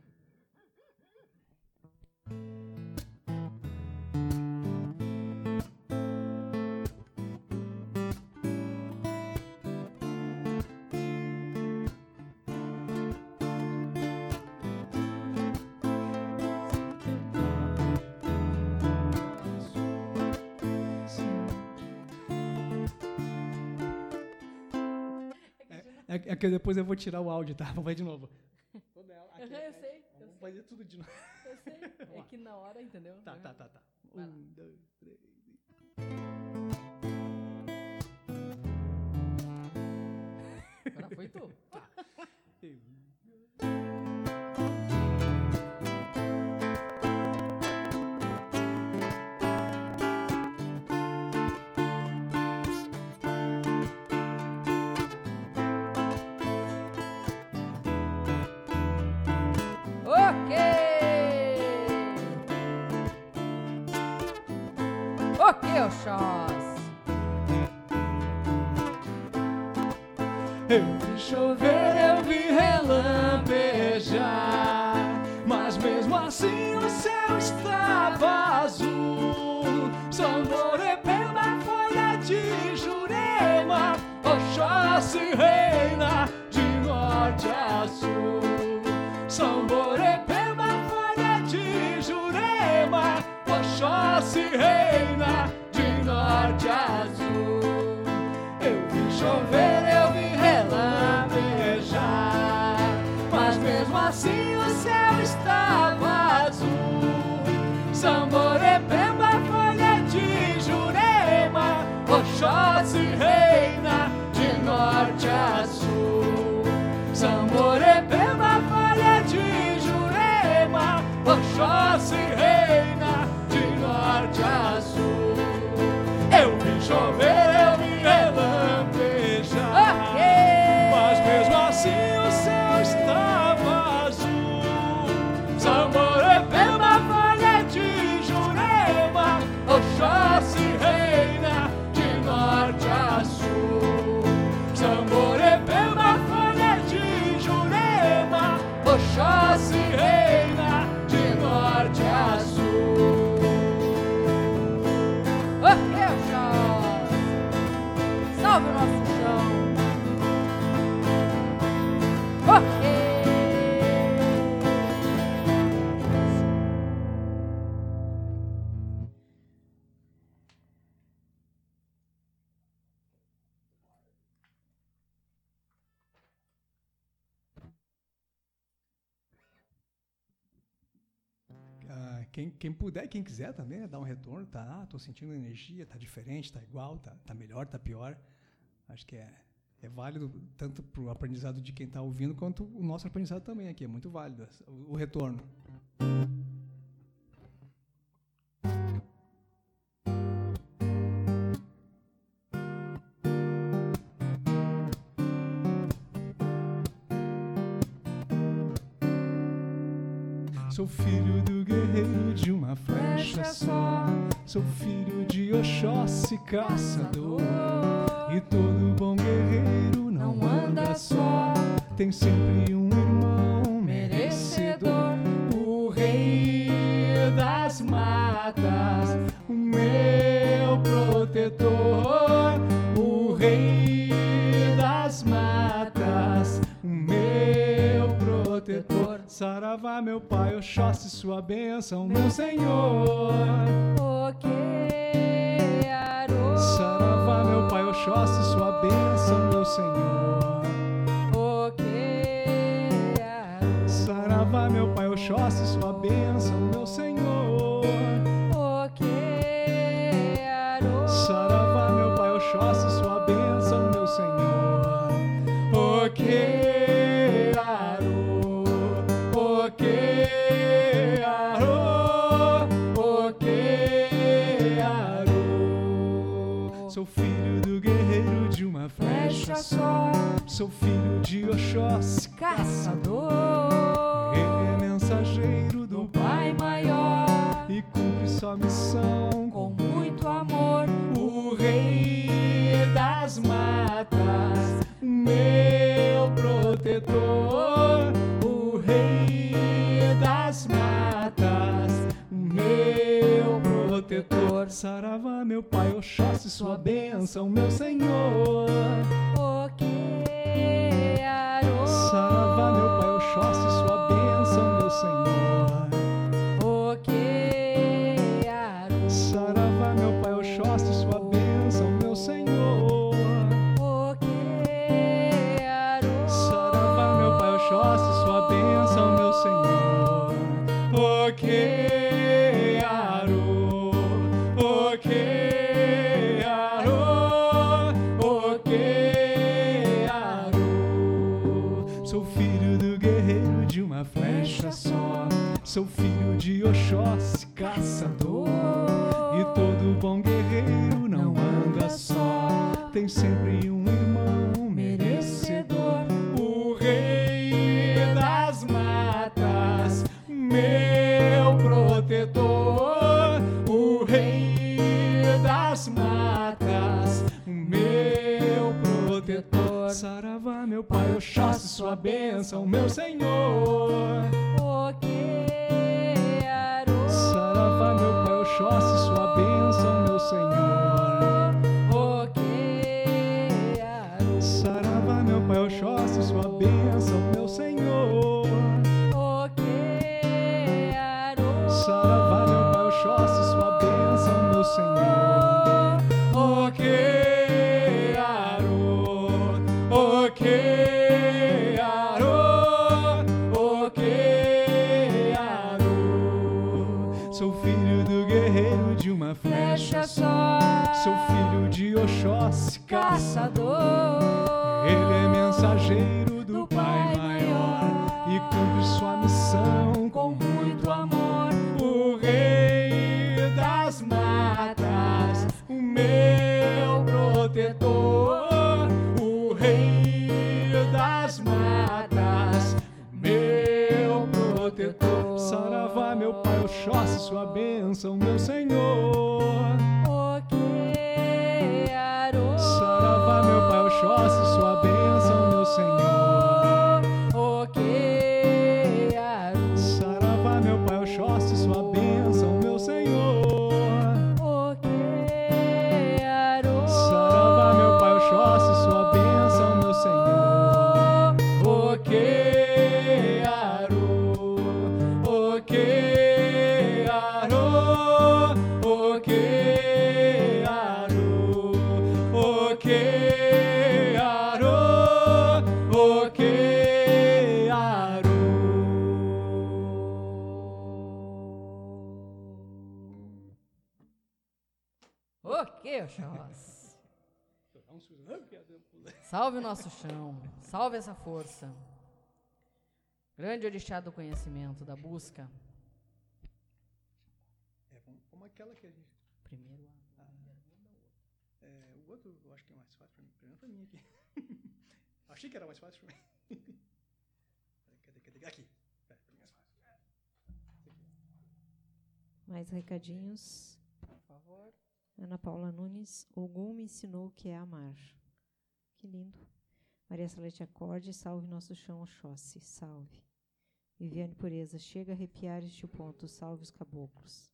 É, que depois eu vou tirar o áudio, tá? Vai de novo. Toda ela. Aqui, eu aqui. sei, eu Vamos sei. fazer tudo de novo. Eu sei. É que na hora, entendeu? Tá, tá, tá, tá. Um, dois, três. Agora foi tu. Ok! Ok, Oxós. Eu vi chover, eu vi relampejar, mas mesmo assim o céu estava azul. Samborepema, folha de Jurema, Oxóssi reina de norte a sul. Samborepema, folha de Jurema, Oxóssi reina norte a sul. Eu vi chover, eu vi relampejar, mas mesmo assim o céu estava azul. Samborepema, folha de Jurema, Oxóssi reina de norte a chover, quem, puder, quem quiser também, né, dar um retorno, tá? Ah, tô sentindo energia, tá diferente, tá igual, tá, tá melhor, tá pior. Acho que é, é válido tanto para o aprendizado de quem está ouvindo, quanto o nosso aprendizado também aqui. É muito válido o retorno. Sou filho do guerreiro de uma flecha só. Sou filho de Oxóssi caçador. E todo bom guerreiro não anda só. Tem sempre um irmão Meu pai, Oxóssi, sua bênção, meu senhor. Arô. Saravá, meu pai, Oxóssi, sua bênção, meu senhor. Arô. Saravá, meu pai, Oxóssi, sua bênção, meu senhor. Arô. Saravá, meu pai, Oxóssi, sua bênção, meu senhor. Ok, Sou filho de Oxóssi, Caçador. ele é mensageiro do Pai maior. e cumpre sua missão com muito amor. o rei das matas, meu protetor, o rei das matas, meu protetor. Saravá, meu pai, Oxóssi, sua bênção, meu Senhor. O que. Saravá, meu pai, Oxóssi, sua bênção, meu Senhor. Meu pai, Oxóssi, sua bênção, meu Senhor. Sua bênção, meu salve essa força. Grande orixá do conhecimento, da busca. É, como aquela que a gente. Primeiro a- É, o outro eu acho que é mais fácil pra mim. Primeiro pra mim aqui. Achei que era mais fácil pra mim. Cadê, cadê, cadê? Aqui. É, é mais fácil. Mais recadinhos. por favor. Ana Paula Nunes, Ogum me ensinou o que é amar. Que lindo. Maria Salete Acorde, salve nosso chão Oxóssi, salve. Viviane Pureza, chega a arrepiar este ponto, salve os caboclos.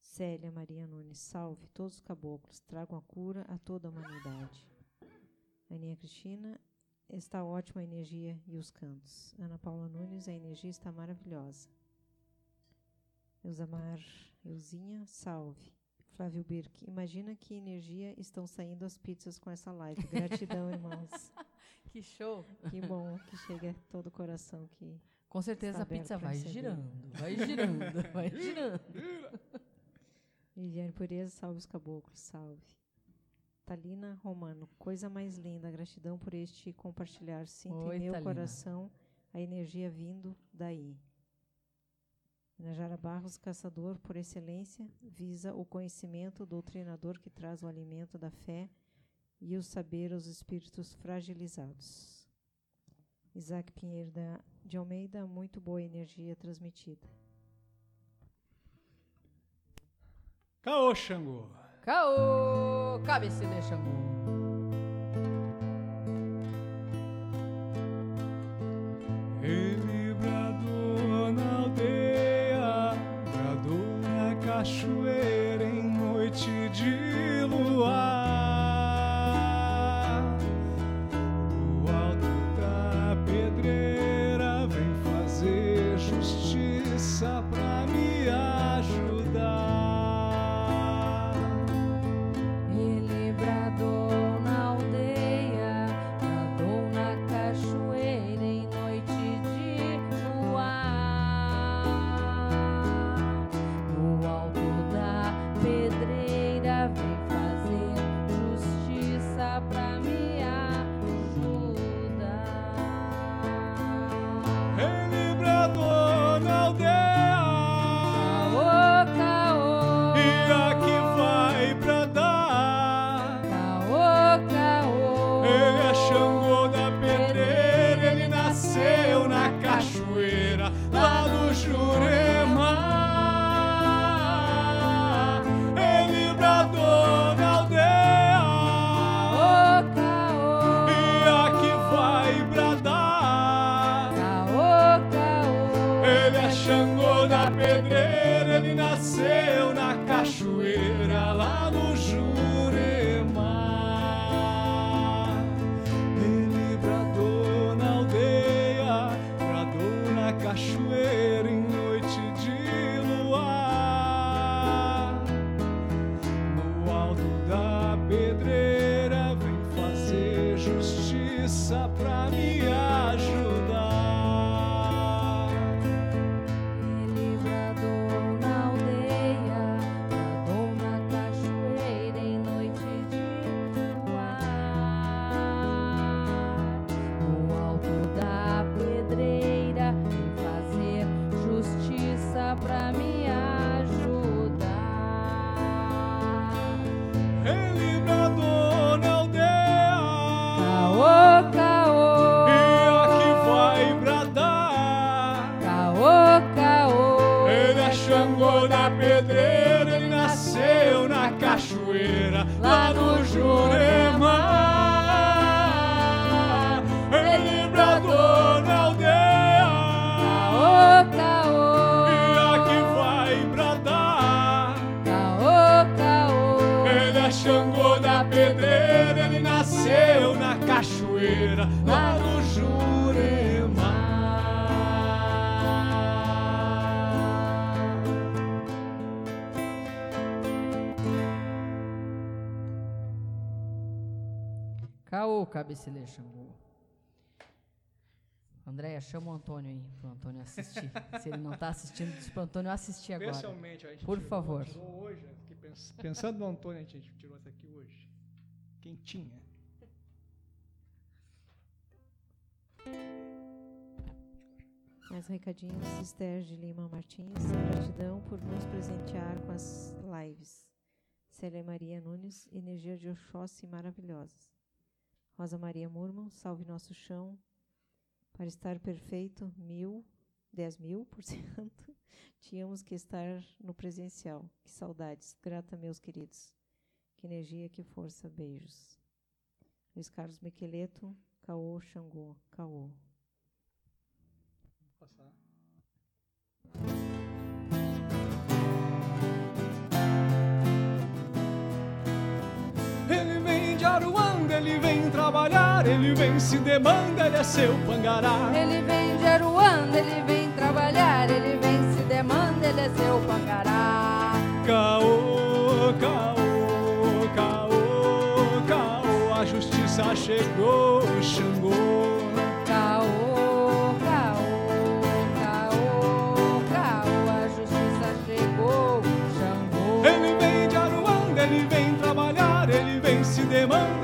Célia Maria Nunes, salve todos os caboclos, tragam a cura a toda a humanidade. Aninha Cristina, está ótima a energia e os cantos. Ana Paula Nunes, a energia está maravilhosa. Eusamar, Euzinha, salve. Flávio Birk, imagina que energia estão saindo as pizzas com essa live. Gratidão, irmãos. Que show! Que bom que chega todo o coração que Com certeza a pizza vai receber. girando, vai girando, vai girando. Viviane Pureza, salve os caboclos, salve. Talina Romano, coisa mais linda, gratidão por este compartilhar. Sinto Oi, em meu Thalina. coração a energia vindo daí. Najara Barros, caçador por excelência, visa o conhecimento, doutrinador que traz o alimento da fé e o saber aos espíritos fragilizados. Isaac Pinheiro de Almeida, muito boa energia transmitida. Caô, Xangô. Caô, cabecilha Xangô. Cabecilha Xangô. Andréia, chama o Antônio aí, pro Antônio assistir. Se ele não tá assistindo, diz pro Antônio assistir agora. Especialmente, a gente Por tirou- favor. tirou hoje, né? Pens- pensando no Antônio, a gente tirou essa aqui hoje. Quentinha. Mais recadinhos, Esther de Lima Martins, gratidão por nos presentear com as lives. Célia Maria Nunes, energia de Oxóssi maravilhosas. Rosa Maria Murman, salve nosso chão. Para estar perfeito, mil, dez mil por cento, tínhamos que estar no presencial. Que saudades. Grata, meus queridos. Que energia, que força. Beijos. Luiz Carlos Miqueleto, Caô Xangô, Caô. Ele vem trabalhar, ele vem se demanda, ele é seu pangará. Ele vem de Aruanda, ele vem trabalhar, ele vem se demanda, ele é seu pangará. Caô, caô, caô, caô, a justiça chegou, Xangô.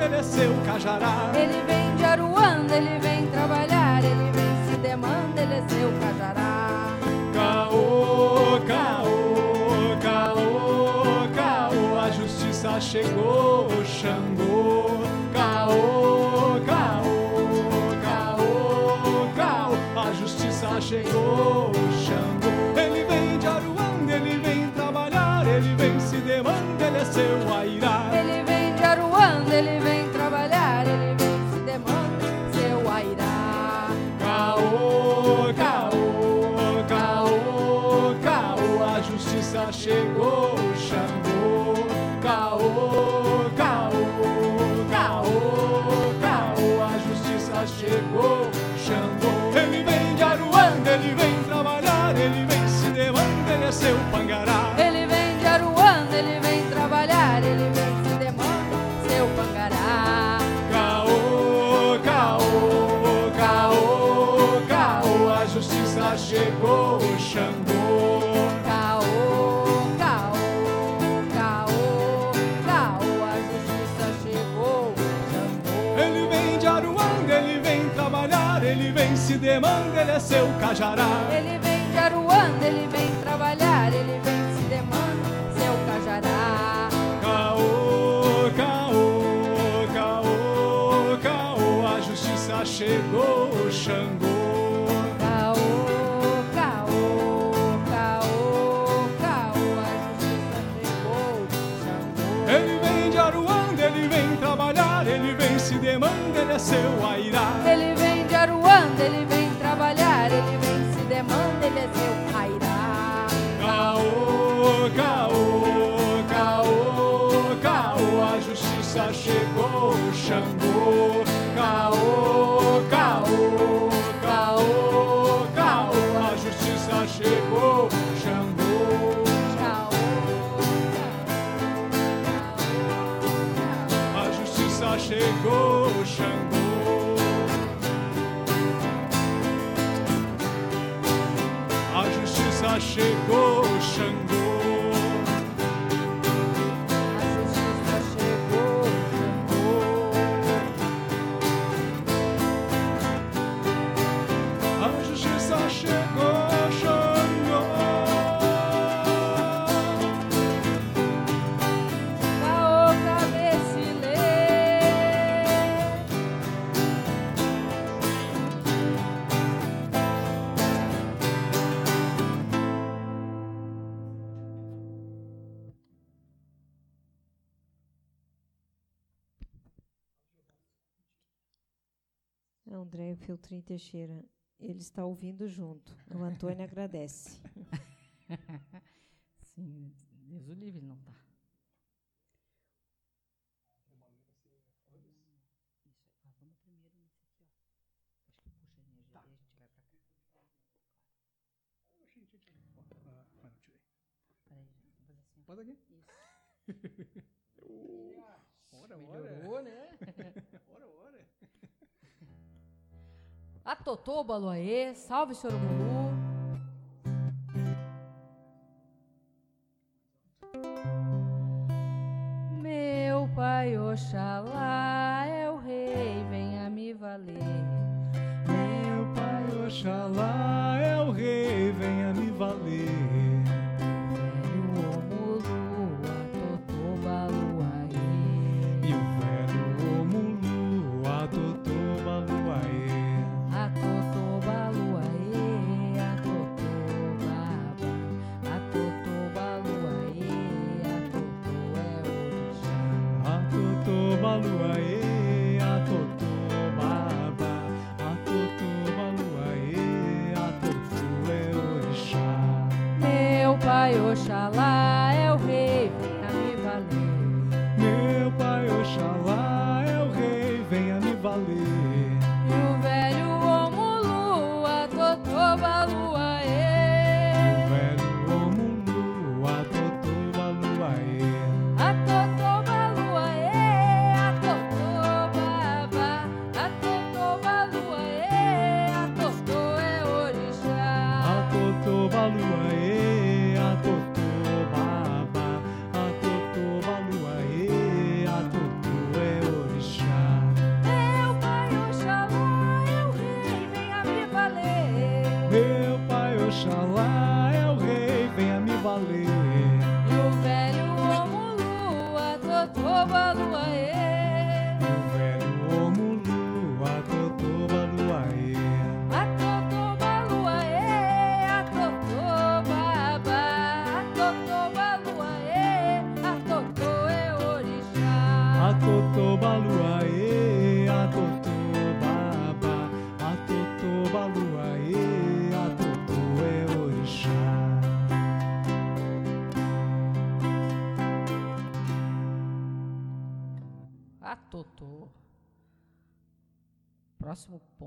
Ele é seu cajará. Ele vem de Aruanda, ele vem trabalhar, ele vem se demanda, ele é seu cajará. Caô, caô, caô, caô, a justiça chegou, Xangô. Caô, caô, caô, caô, a justiça chegou, pangará. Ele vem de Aruanda, ele vem trabalhar, ele vem se demanda, seu pangará. Caô, caô, caô, caô, a justiça chegou, Xangô. Caô, caô, caô, caô, a justiça chegou, Xangô. Ele vem de Aruanda, ele vem trabalhar, ele vem se demanda, ele é seu cajará. Ele vem de Aruanda, ele vem seu airá. Ele vem de Aruanda, ele vem trabalhar, ele vem se demanda, ele é seu airá. Caô, caô, caô, caô, a justiça chegou, Xangô. chegou. O Feltrin Teixeira. Ele está ouvindo junto. O Antônio agradece. Sim, Deus o livre, não, A Totó Baloaê, salve, Senhor Mulu. Meu Pai Oxalá é o rei, venha me valer. Meu Pai Oxalá é o rei, venha me valer.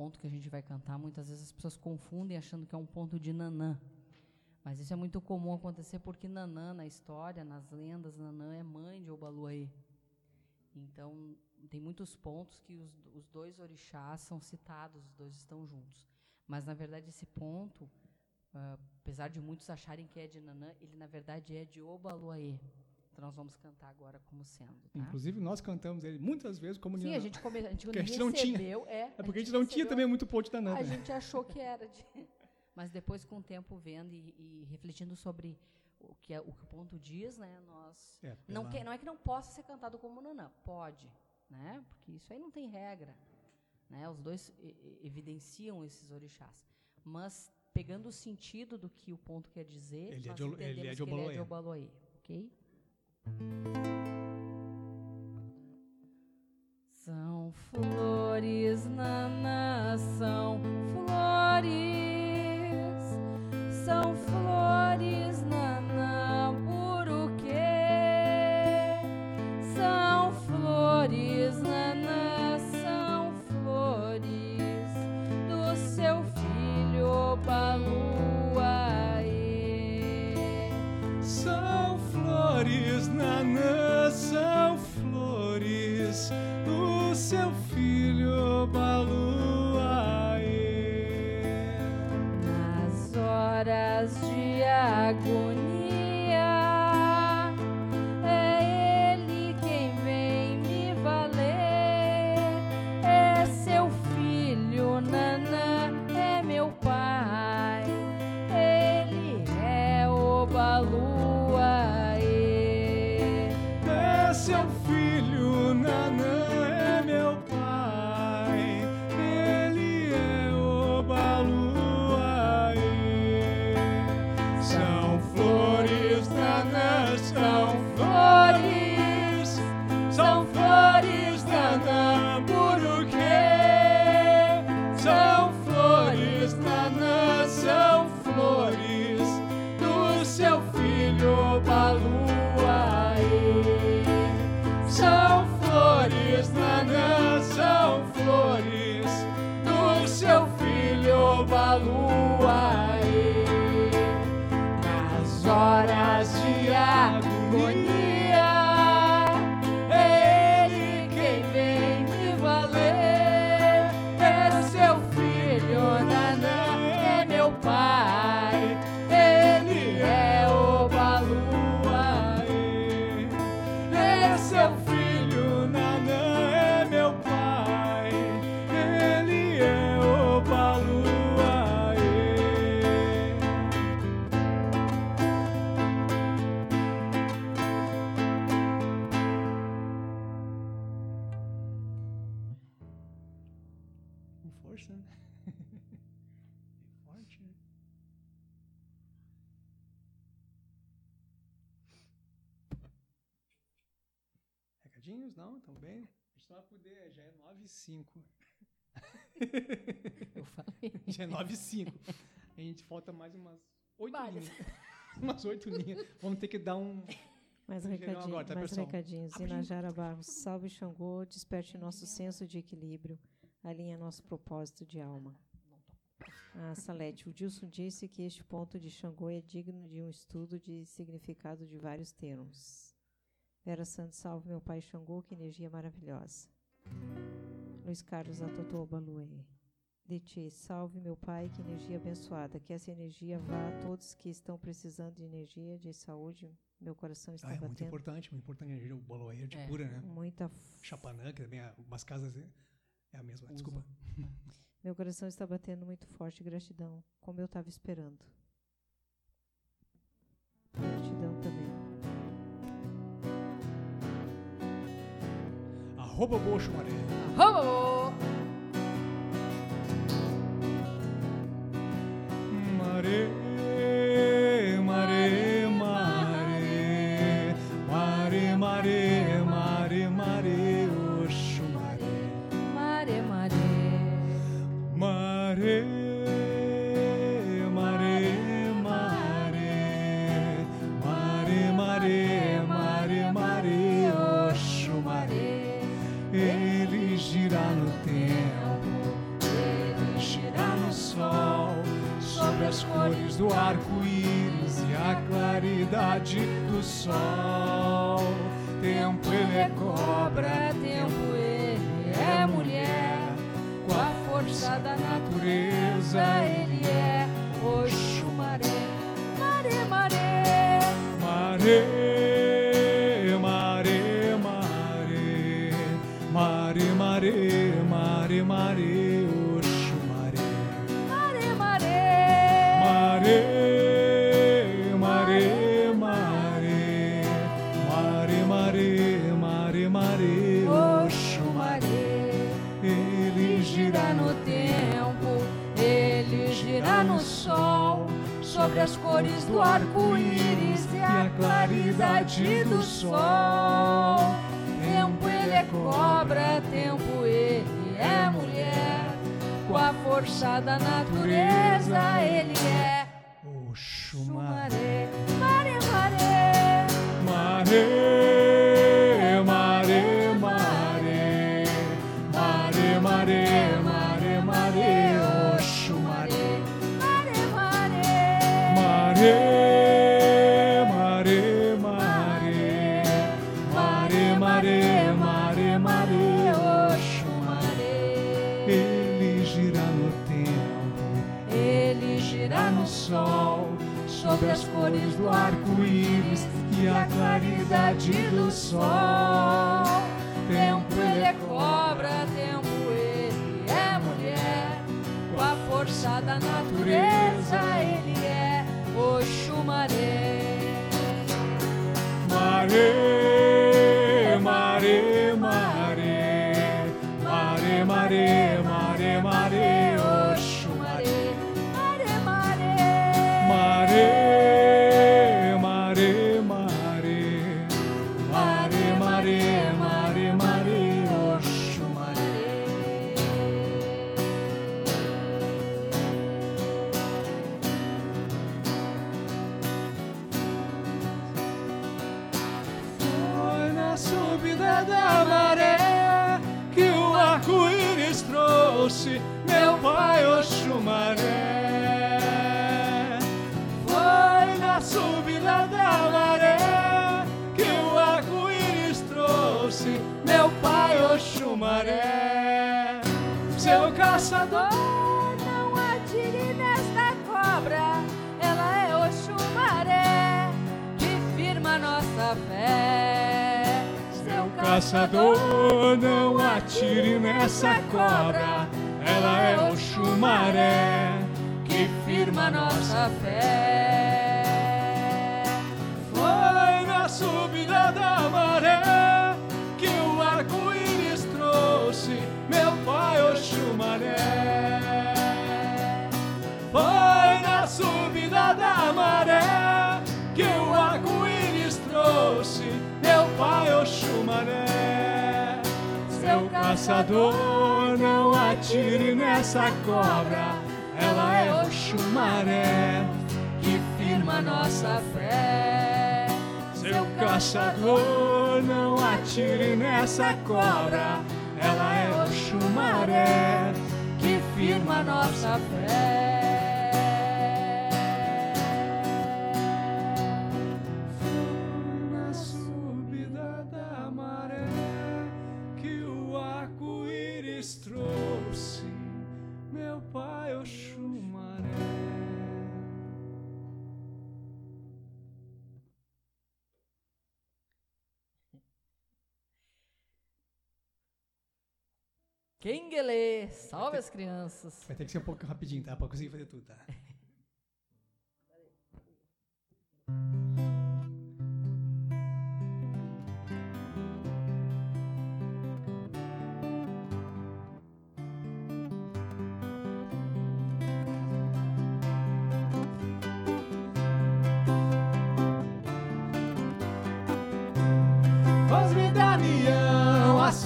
Ponto que a gente vai cantar, muitas vezes as pessoas confundem achando que é um ponto de Nanã. Mas isso é muito comum acontecer porque Nanã, na história, nas lendas, Nanã é mãe de Obaluaê. Então, tem muitos pontos que os, os dois orixás são citados, os dois estão juntos. Mas, na verdade, esse ponto, uh, apesar de muitos acharem que é de Nanã, ele, na verdade, é de Obaluaê. Então, nós vamos cantar agora como sendo. Tá? Inclusive, nós cantamos ele muitas vezes como Sim, a gente, come, a gente, a gente recebeu, não tinha. É, É porque a gente não tinha recebeu- também muito ponto da Nanã. A gente achou que era de. Mas depois, com o tempo, vendo e, e refletindo sobre o que, é- o que o ponto diz, né, nós. É, Não, pela- que, não é que não possa ser cantado como Nanã, pode, né? Porque isso aí não tem regra. Né? Os dois e- e- evidenciam esses orixás. Mas, pegando o sentido do que o ponto quer dizer, Ele é de ele é entendemos de que ele é de. Obaloaiê, ok? São flores na nação, flores, são flores Não? Estão bem? A gente vai poder, já é 9 e 5. Eu falei. Já é 9 e 5. A gente falta mais umas 8 Várias. linhas. umas 8 linhas. Vamos ter que dar um. Mais, Geral recadinho, agora, tá, mais pessoal? recadinhos. Rapidinho. Inajara Barros, salve Xangô, desperte nosso senso de equilíbrio, alinha nosso propósito de alma. Ah, Salete, o Dilson disse que este ponto de Xangô é digno de um estudo de significado de vários termos. Vera Santos, salve meu pai Xangô, que energia maravilhosa. Luiz Carlos Atotô Baluê. DT, salve meu pai, que energia abençoada. Que essa energia vá a todos que estão precisando de energia, de saúde. Meu coração está Ah, é muito batendo. importante, muito importante. A gente, o boloeiro de É. cura, né? Muita f- Chapanã, que também é umas casas é é a mesma. Usam. Desculpa. Meu coração está batendo muito forte, gratidão, como eu estava esperando. Arroba Bocho Maré. Arroba! Mare, mare, do arco-íris e a claridade do sol. Tempo ele cobra, claridade do sol. Tempo ele é cobra, tempo ele é mulher, com a força da natureza ele é sol. Tempo ele é cobra, tempo ele é mulher. Com a força da natureza ele é Oxumaré. Maré, trouxe meu pai Oxumaré. Foi na subida da maré que o arco-íris trouxe meu pai Oxumaré. Seu caçador Não atire nesta cobra, ela é Oxumaré, que firma nossa fé. Seu Caçador, não atire nessa cobra. Ela é o chumaré que firma nossa fé. Foi na subida da maré que o arco-íris trouxe meu pai Oxumaré. Foi na subida da maré que o arco-íris trouxe meu pai Oxumaré. Caçador, não atire nessa cobra, ela é Oxumaré que firma nossa fé. Seu caçador, não atire nessa cobra, ela é Oxumaré que firma nossa fé. Kenguele, salve as crianças. Vai ter que ser um pouco rapidinho, tá? Pra conseguir fazer tudo, tá?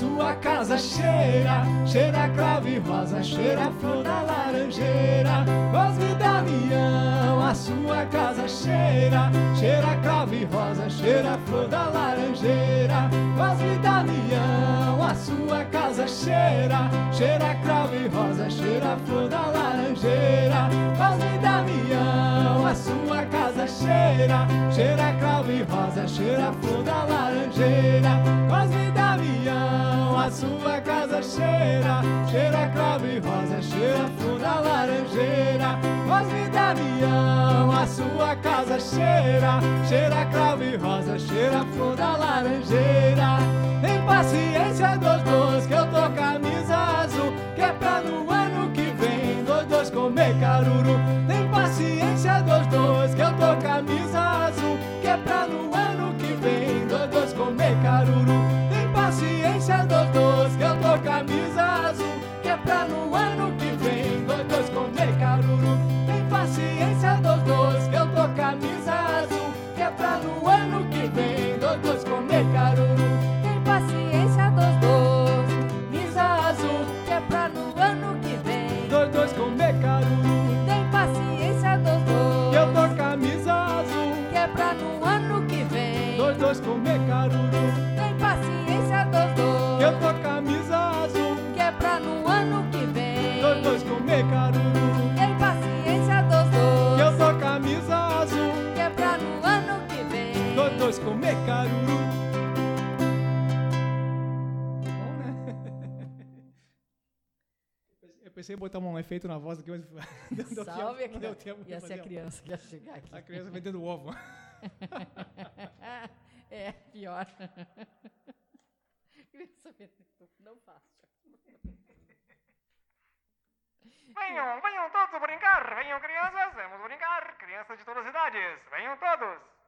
sua casa cheira, cheira cravo e rosa, cheira flor da laranjeira. Cosme Damião, a sua casa cheira, cheira cravo e rosa, cheira flor da laranjeira. Cosme Damião, a sua casa cheira, cheira cravo e rosa, cheira flor da laranjeira. Cosme Damião. a sua casa cheira, cheira cravo e rosa, cheira flor da laranjeira. Cosme a sua casa cheira, cheira cravo e rosa, cheira flor da laranjeira. Cosme Damião, a sua casa cheira, cheira cravo e rosa, cheira flor da laranjeira. Tem paciência dos dois que eu tô camisa azul, que é pra no ano que vem dois dois comer caruru. Tem paciência dos dois que eu tô camisa azul, que é pra no ano camisa azul, que é pra no ano que pensei em botar um efeito na voz aqui, mas não deu Salve tempo, não deu Ia ser a criança que ia chegar aqui. A criança vendendo ovo. é, pior. criança vendendo, não faço. Venham, venham todos brincar. Venham, crianças, vamos brincar. Crianças de todas as idades, venham todos.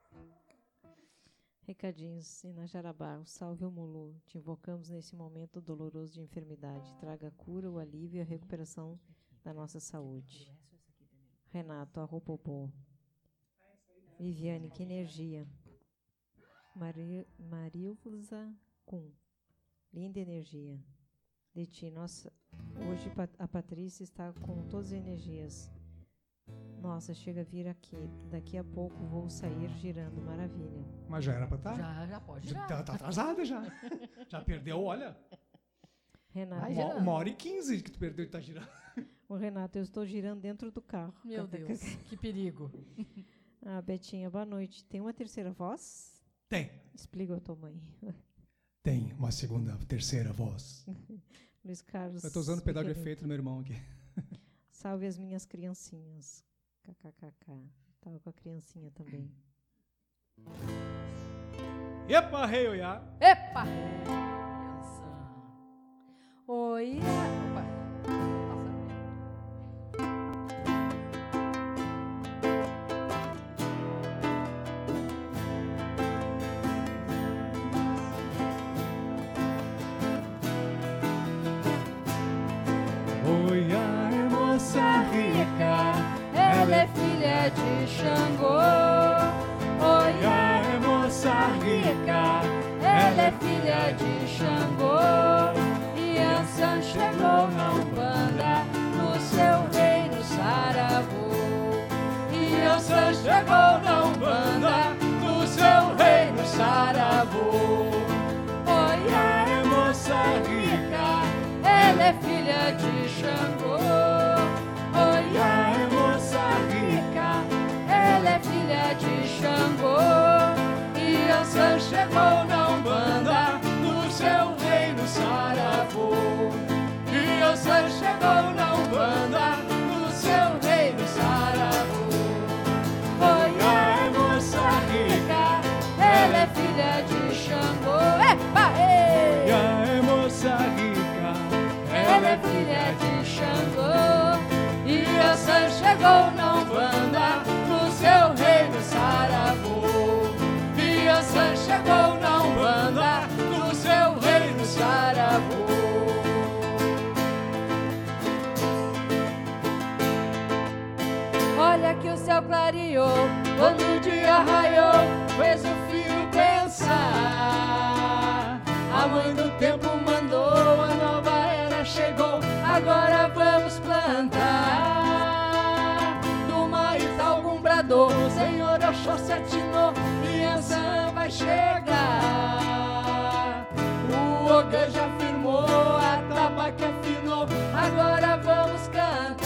Recadinhos, Inajarabá, o salve o Mulu. Te invocamos nesse momento doloroso de enfermidade. Traga cura, o alívio e a recuperação da nossa saúde. Renato, a Ropopô. Viviane, que energia. Mari, Marilza Cum, linda energia. De ti, nossa, hoje a Patrícia está com todas as energias. Nossa, chega a vir aqui. Daqui a pouco vou sair girando. Maravilha. Mas já era pra estar? Já, já pode. Já Já. tá, tá atrasada já. Já perdeu, olha. Renato, Uma, uma hora e quinze que tu perdeu e tá girando. o Renato, eu estou girando dentro do carro. Meu Deus, que perigo. Ah, Betinha, boa noite. Tem uma terceira voz? Tem. Explica a tua mãe. Tem uma segunda, terceira voz. Luiz Carlos. Eu tô usando o pedal de efeito do meu irmão aqui. Salve as minhas criancinhas. KKKK. Tava com a criancinha também. Epa, rei, oiá. Epa! Criança. Oi. É de Xangô. Oi, Oiá é moça rica. ela é filha de Xangô. E Ansan chegou na Umbanda, no seu reino Saravô. E Ansan chegou E Ansan chegou na Umbanda, no seu reino Saravô. Oi, é moça rica, ela é filha de Xangô. Epa, ei! é moça rica. Ela é filha de Xangô E a San chegou na Umbanda No seu reino Saravô E a San chegou na Umbanda céu clareou Quando o dia raiou Fez o filho pensar. A mãe do tempo mandou A nova era chegou Agora vamos plantar. Do Maíta algum brador O Senhor Oxóssi atinou E Ansan vai chegar. O Ogã já firmou A tabaque afinou Agora vamos cantar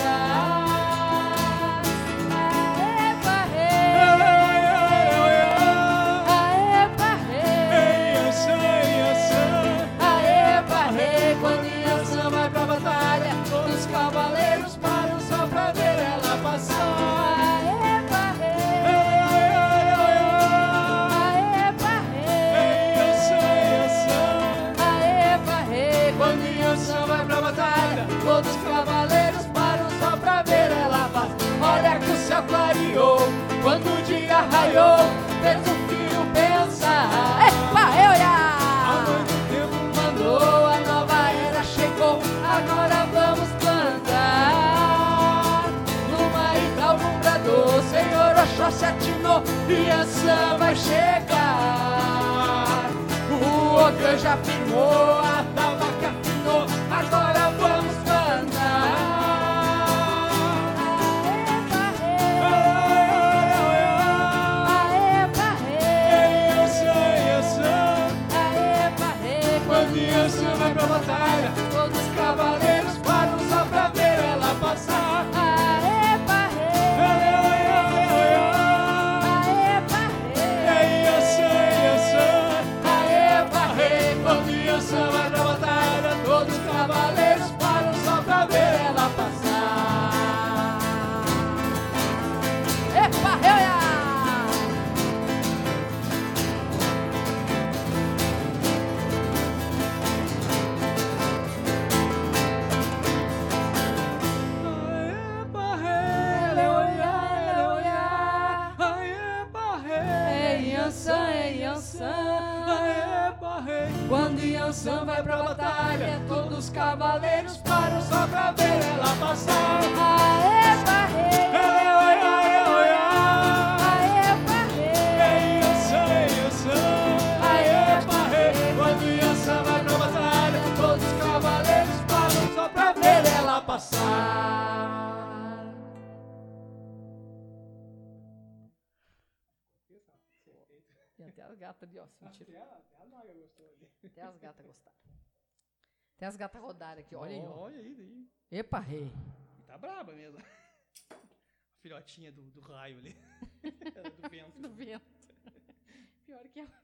e essa vai chegar. O Ogã já firmou, a tabaca afinou, agora cavaleiros param só pra ver ela passar. Aê, parrei, aê, parrei. Aê, parrei, quando Yansan vai pra batalha, todos os cavaleiros param só pra ver ela passar. E até as gatas de osso, mentira. Até as gatas gostaram. Até as gatas rodaram aqui, olha aí, ó. Olha aí, daí. Epa, rei. E tá braba mesmo. A filhotinha do, do raio ali. do vento. Do vento. Pior que ela.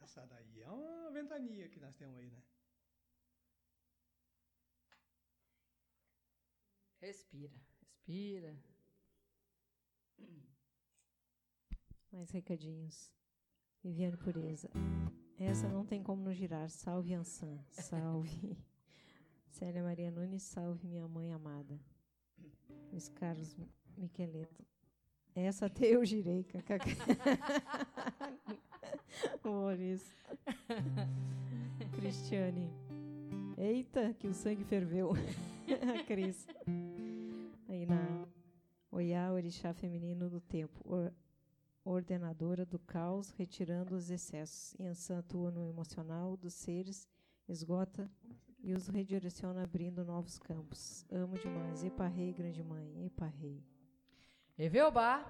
Essa daí é uma ventania que nós temos aí, né? Respira, respira. Mais recadinhos. Viviane Pureza. Essa não tem como não girar. Salve Ansan. Salve. Célia Maria Nunes. Salve minha mãe amada. Luiz Carlos Miqueleto. Essa até eu girei. kkk. Maurício. Cristiane. Eita, que o sangue ferveu. A Cris. Aí na Oiá, Orixá Feminino do Tempo. Or- ordenadora do caos, retirando os excessos. Yansan atua no emocional dos seres, esgota e os redireciona, abrindo novos campos. Amo demais. Epa rei, grande mãe. Epa rei. Eveobá.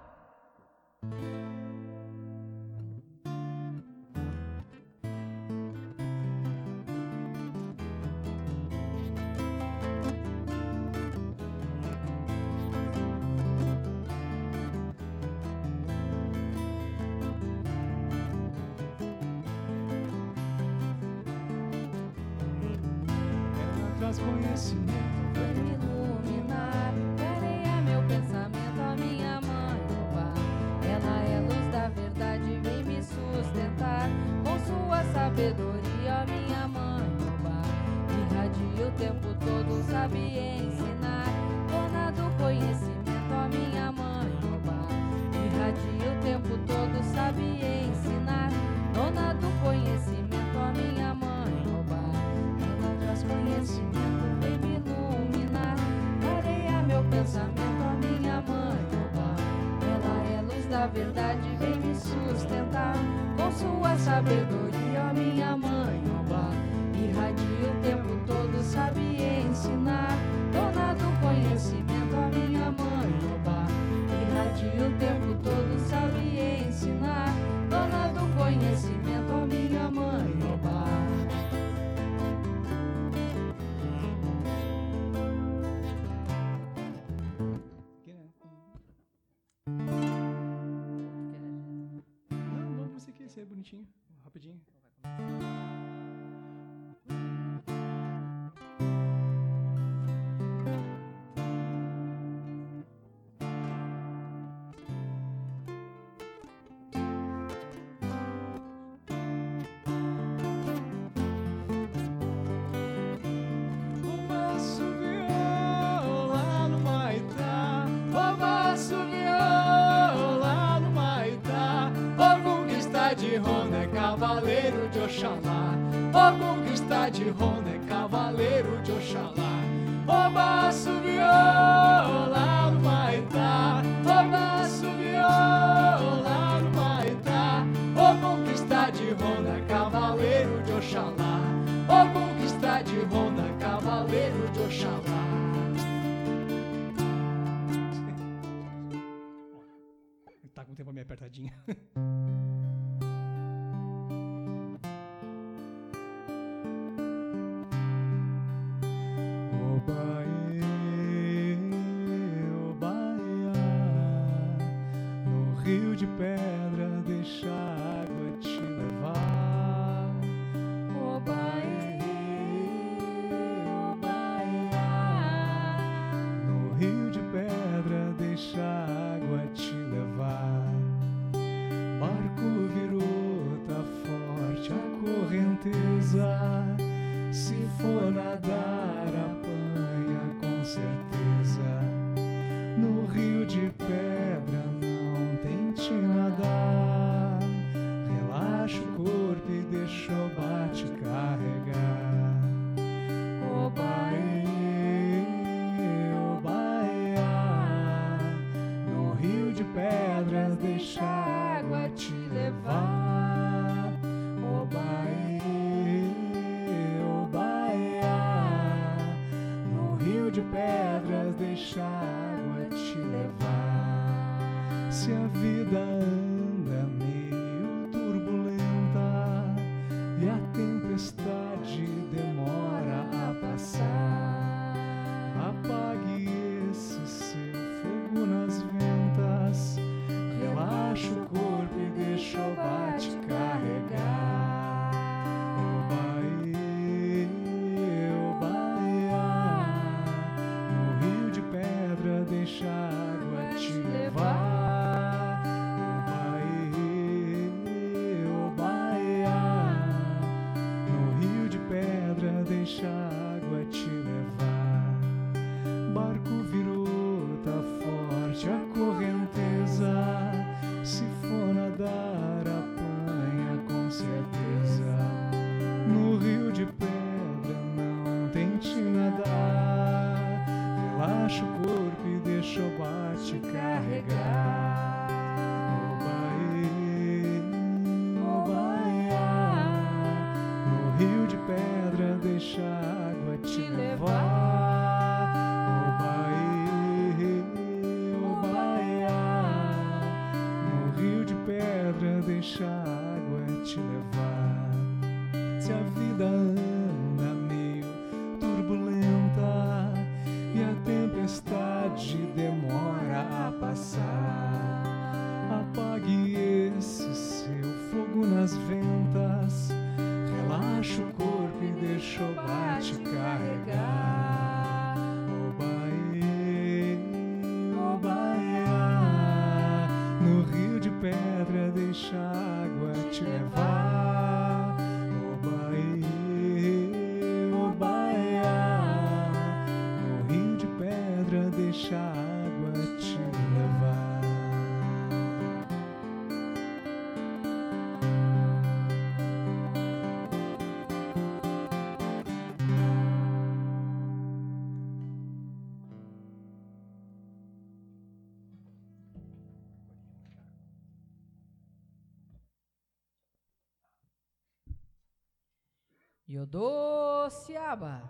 Iodociaba.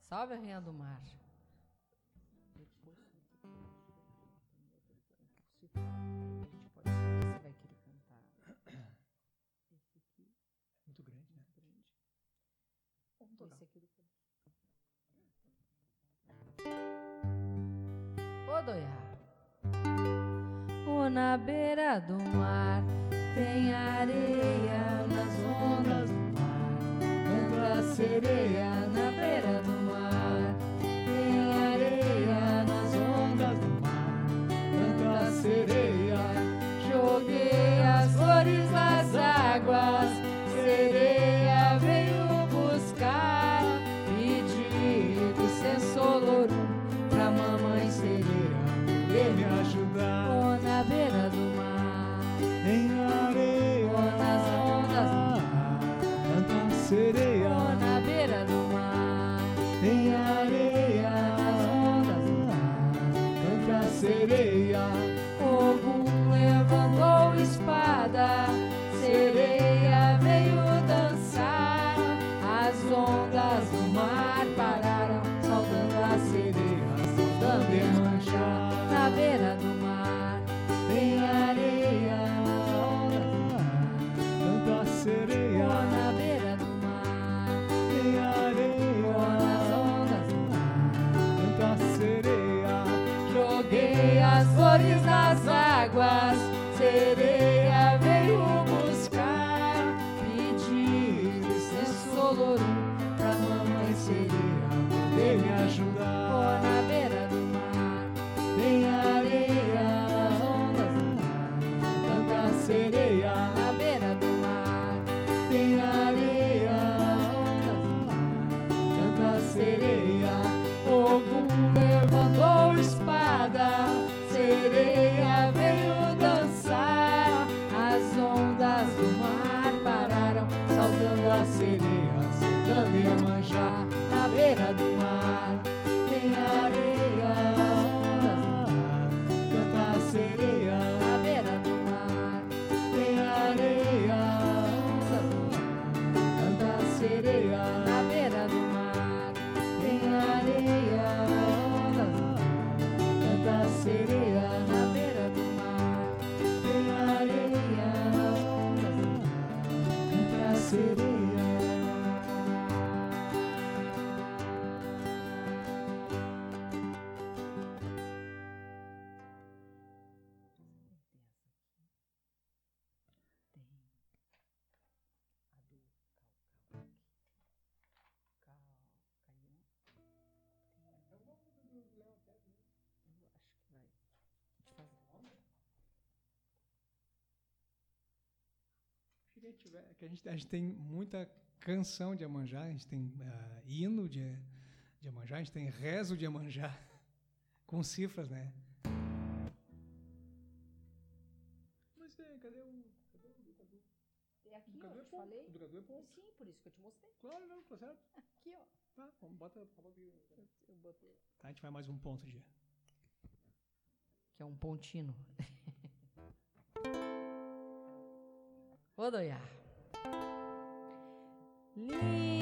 Salve a rainha do mar. saber manchar, saber adorar. tiver, que a gente, a gente tem muita canção de Amanjá, a gente tem uh, hino de, de Amanjá, a gente tem rezo de Amanjá, com cifras, né? Mas tem cadê o. Cadê o Cadu? É aqui, ó, eu é te falei. O do é ponto. Sim, por isso que eu te mostrei. Claro, não, tá certo. Aqui, ó. Tá, vamos, botar. bota eu, eu botei. Tá, a gente vai mais um ponto de. Que é um pontino. 我的呀。你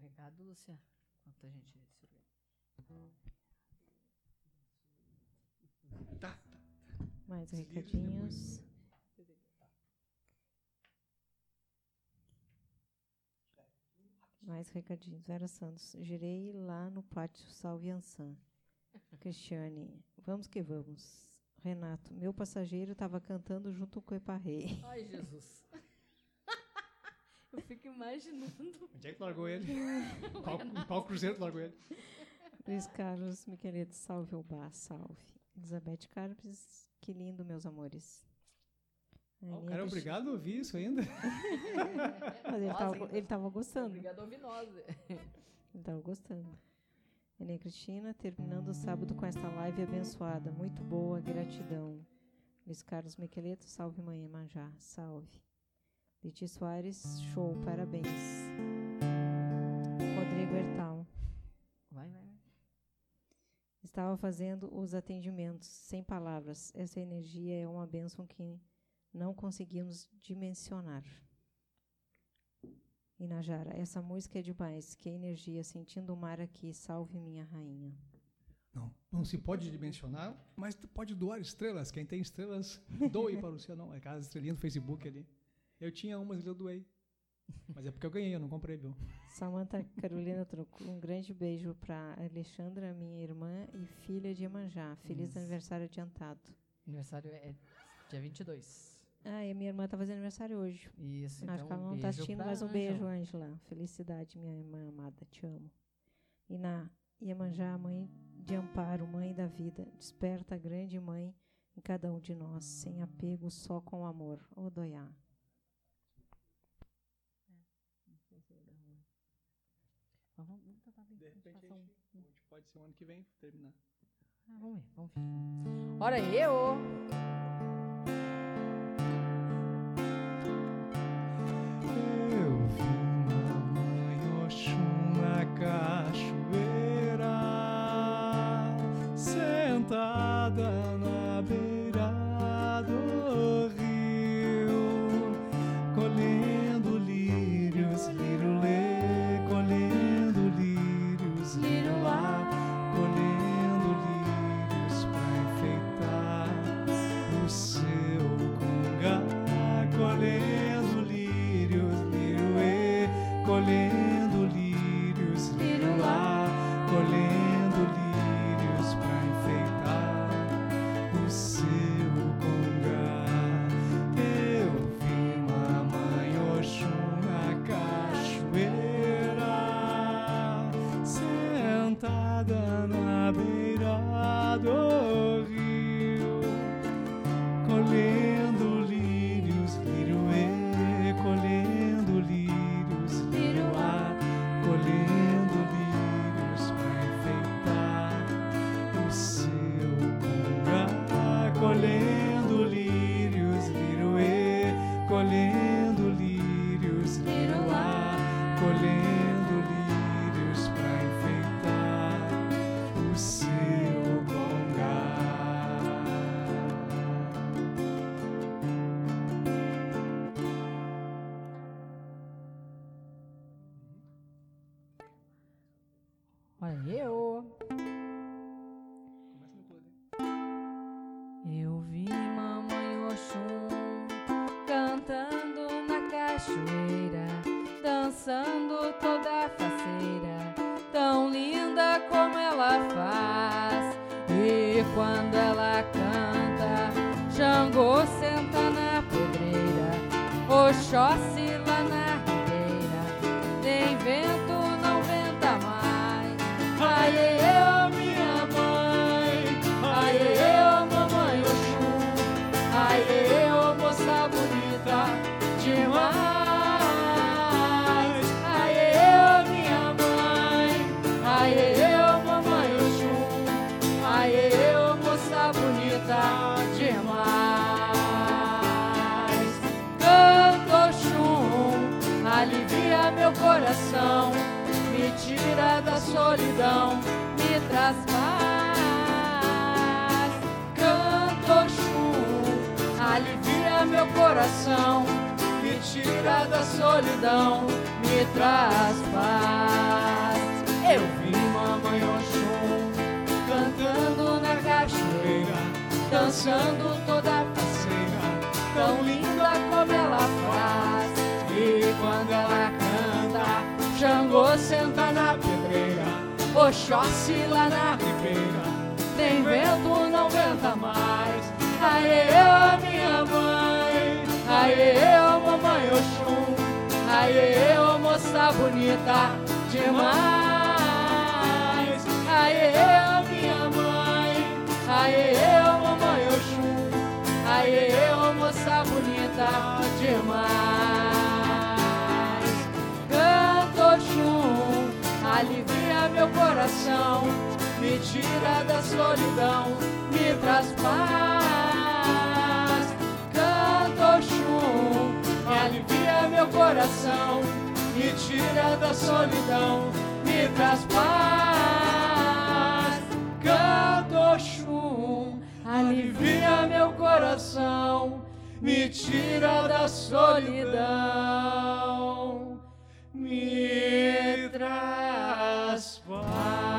recado, Lúcia? Quanto a gente se. Tá, tá. Mais recadinhos. Mais recadinhos. Vera Santos, girei lá no pátio salve Ansan. Cristiane, vamos que vamos. Renato, meu passageiro estava cantando junto com o Eparrei. Ai, Jesus. Eu fico imaginando. Onde é que tu largou ele? Qual, em qual cruzeiro tu largou ele? Luiz Carlos Miqueleto. Salve, Obá. Salve. Elizabeth Carpes. Que lindo, meus amores. Ó, o Aninha cara é obrigado a ouvir isso ainda. Mas ele Nossa, tava, que- ele tava gostando. Obrigado a ouvir nós. Ele tava gostando. Elia Cristina, terminando o sábado com esta live abençoada. Muito boa, gratidão. Luiz Carlos Miqueleto, salve mãe Manjá, salve. Leti Soares, show, parabéns. Rodrigo Hertal, Vai, vai, vai. estava fazendo os atendimentos, sem palavras. Essa energia é uma bênção que não conseguimos dimensionar. Inajara, essa música é demais. Que energia, sentindo o mar aqui. Salve minha rainha. Não, não se pode dimensionar, mas pode doar estrelas. Quem tem estrelas, doe para o Cianão. É aquelas estrelinhas do Facebook ali. Eu tinha umas e eu doei. Mas é porque eu ganhei, eu não comprei, viu? Samanta Carolina Troco, um grande beijo para Alexandra, minha irmã e filha de Iemanjá. Feliz Isso. aniversário adiantado. Aniversário é dia 22. Ah, e a minha irmã está fazendo aniversário hoje. Isso, Acho então que ela não um está beijo assistindo, mas um beijo, Ângela. Ângela. Felicidade, minha irmã amada, te amo. E na Iemanjá, mãe de amparo, mãe da vida, desperta a grande mãe em cada um de nós, sem apego, só com amor. Odoiá. Mas Vamos, vamos tentar bem. De a gente repente, faça um- a gente pode ser o ano que vem terminar. Ah, vamos ver, vamos ver. Ora, eu! Eu tira da solidão, me traz paz. Eu vi mamãe Oxum cantando na cachoeira, dançando toda faceira, tão linda como ela faz. E quando ela canta, Xangô senta na pedreira, Oxóssi lá na ribeira, tem vento, não venta mais. Aê, eu, aê, eu, moça bonita demais. Aê, eu, minha mãe, aê, eu, mamãe Oxum, aê, eu, moça bonita demais. Canto Oxum, alivia meu coração, me tira da solidão, me traz paz. Alivia meu coração, me tira da solidão, me traz paz. Canto Oxum, alivia meu coração, me tira da solidão, me traz paz.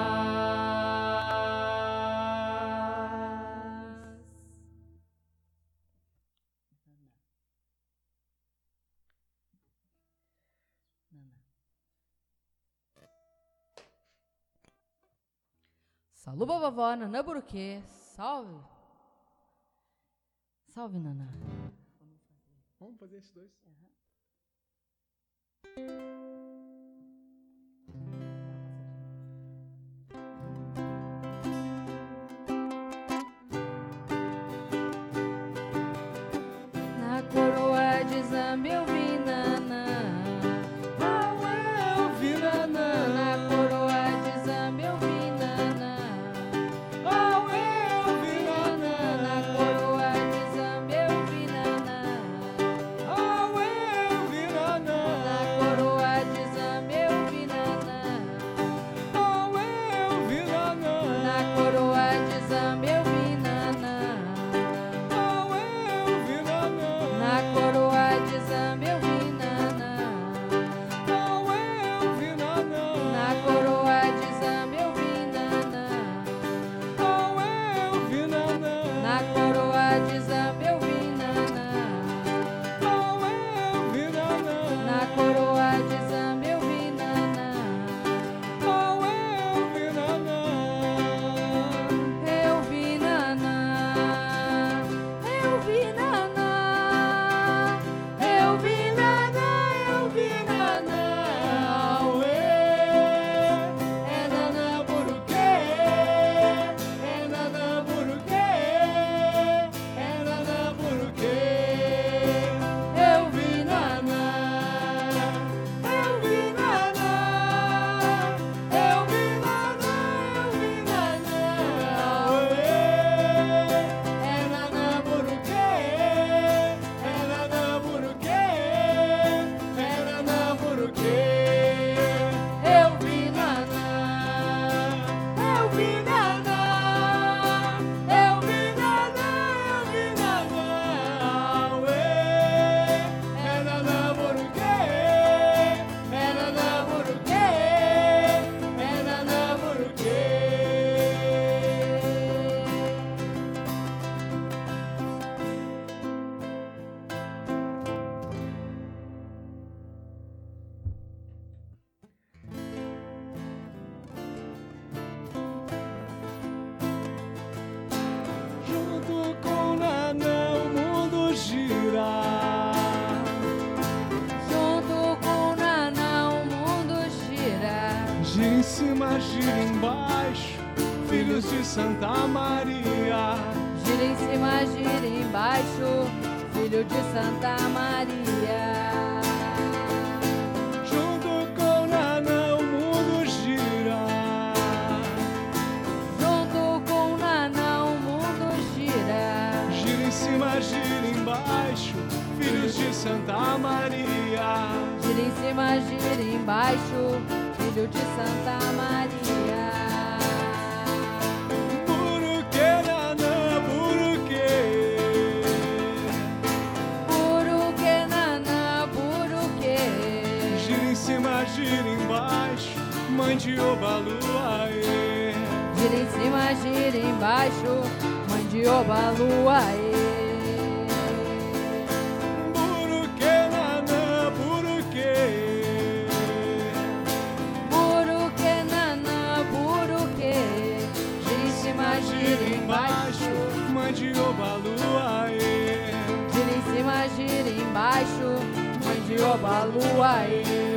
Saluba vovó, Nanã Buruquê, salve. Salve, Nanã. Vamos fazer esses dois? Na coroa de Zambi eu vi Nanã. Filhos de Santa Maria. Gira em cima, gira embaixo. Filho de Santa Maria. Junto com Nanã o mundo gira. Junto com Nanã o mundo gira. Gira em cima, gira embaixo, filhos de Santa Maria. Gira em cima, gira embaixo. Filho de Santa Maria. Mãe de Obaluaê. Gira em cima, gira embaixo, mandioba, lua, ê. Buruque, nanã, buruque. Buruque, nanã, buruque, gira em cima, gira embaixo, mandioba, lua, ê. gira em cima, gira embaixo, mandioba, lua, ê.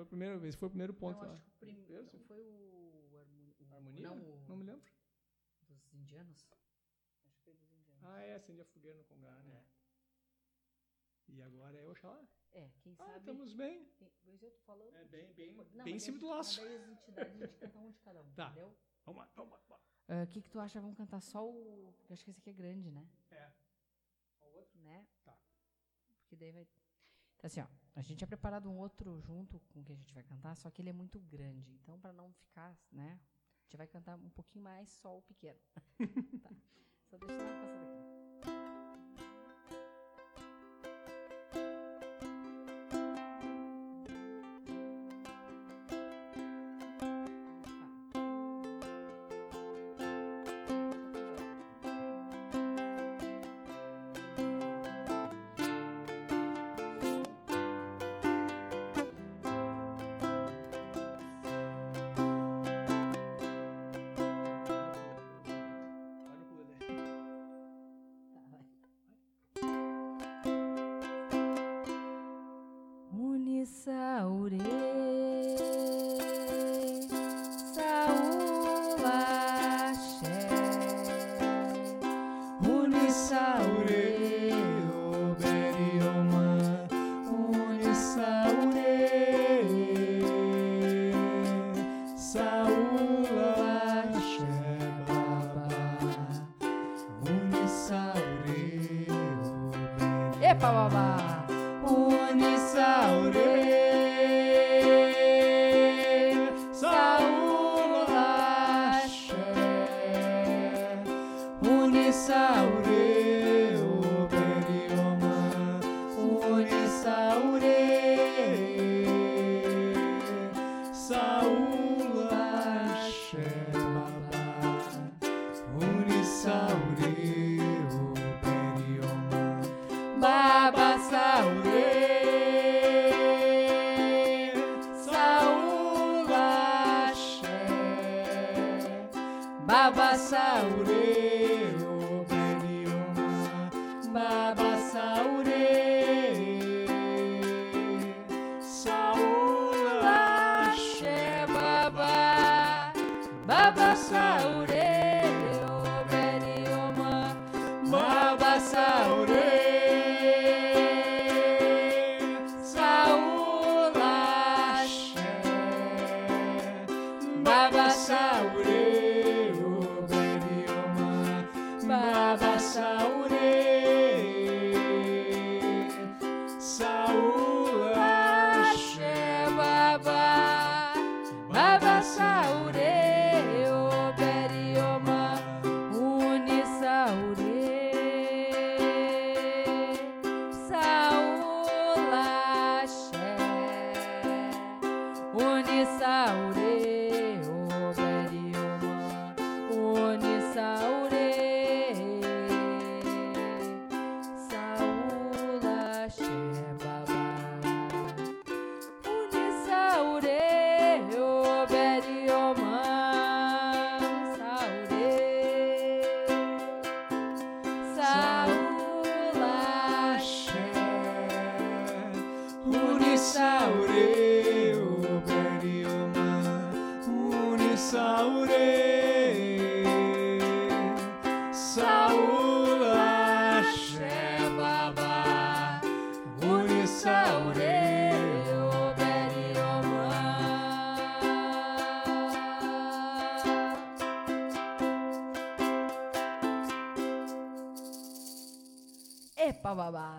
Foi a primeira vez, foi o primeiro ponto lá. primeiro foi o Harmonia? Não, o- Não me lembro. dos indianos. Acho que foi dos indianos. Ah, é, acende a fogueira no Congá, né? E agora é Oxalá. É, quem Ah, sabe. estamos bem. Pois eu tô falando. É bem, bem, Não, bem em cima do laço. mas daí as entidades, a gente canta um de cada um, Tá. entendeu? Vamos lá, vamos lá. vamos lá. Ah, O que, que tu acha? Vamos cantar só o. Porque eu acho que esse aqui é grande, né? É. Só o outro? Né? Tá. Porque daí vai. Então, assim, ó. A gente tinha preparado um outro junto com o que a gente vai cantar, só que ele é muito grande. Então, pra não ficar, né? A gente vai cantar um pouquinho mais só o pequeno. tá. Só deixa eu dar uma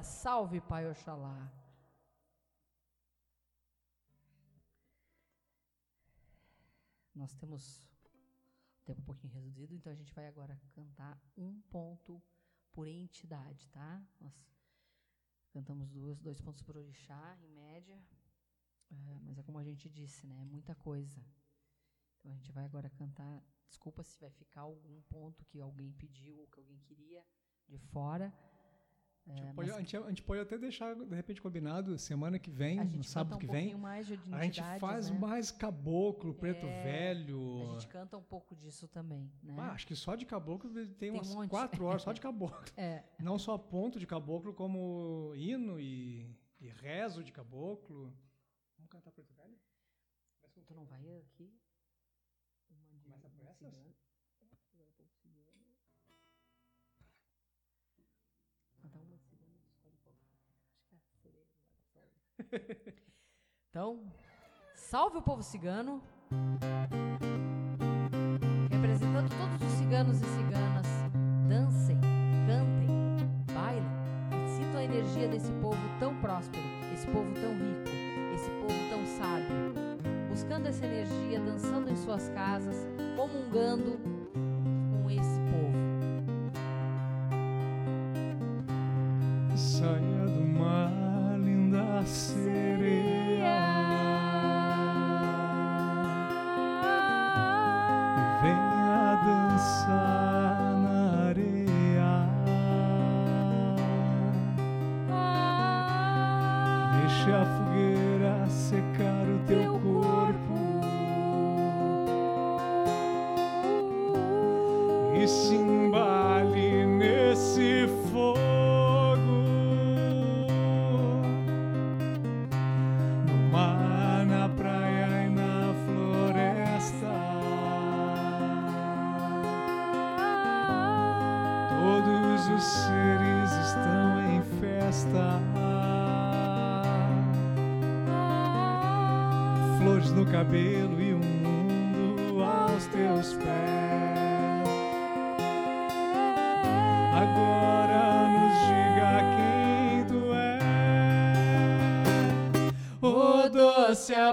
Salve, Pai Oxalá. Nós temos tempo um pouquinho reduzido, então a gente vai agora cantar um ponto por entidade, tá? Nós cantamos duas, dois pontos por orixá, em média, é, mas é como a gente disse, né? É muita coisa. Então a gente vai agora cantar. Desculpa se vai ficar algum ponto que alguém pediu ou que alguém queria de fora. A gente É, pode- a, gente, a gente pode até deixar, de repente, combinado, semana que vem, no sábado um que vem. A gente faz né? mais caboclo, preto É, velho. A gente canta um pouco disso também, né? Ah, acho que só de caboclo tem um umas monte. quatro horas só de caboclo. É, Não só ponto de caboclo, como hino e, e rezo de caboclo. Vamos cantar preto velho? tu não vai aqui? Começa por essas? Então, salve o povo cigano. Representando todos os ciganos e ciganas, dancem, cantem, bailem e sintam a energia desse povo tão próspero, esse povo tão rico, esse povo tão sábio. Buscando essa energia, dançando em suas casas, comungando com esse povo. Saia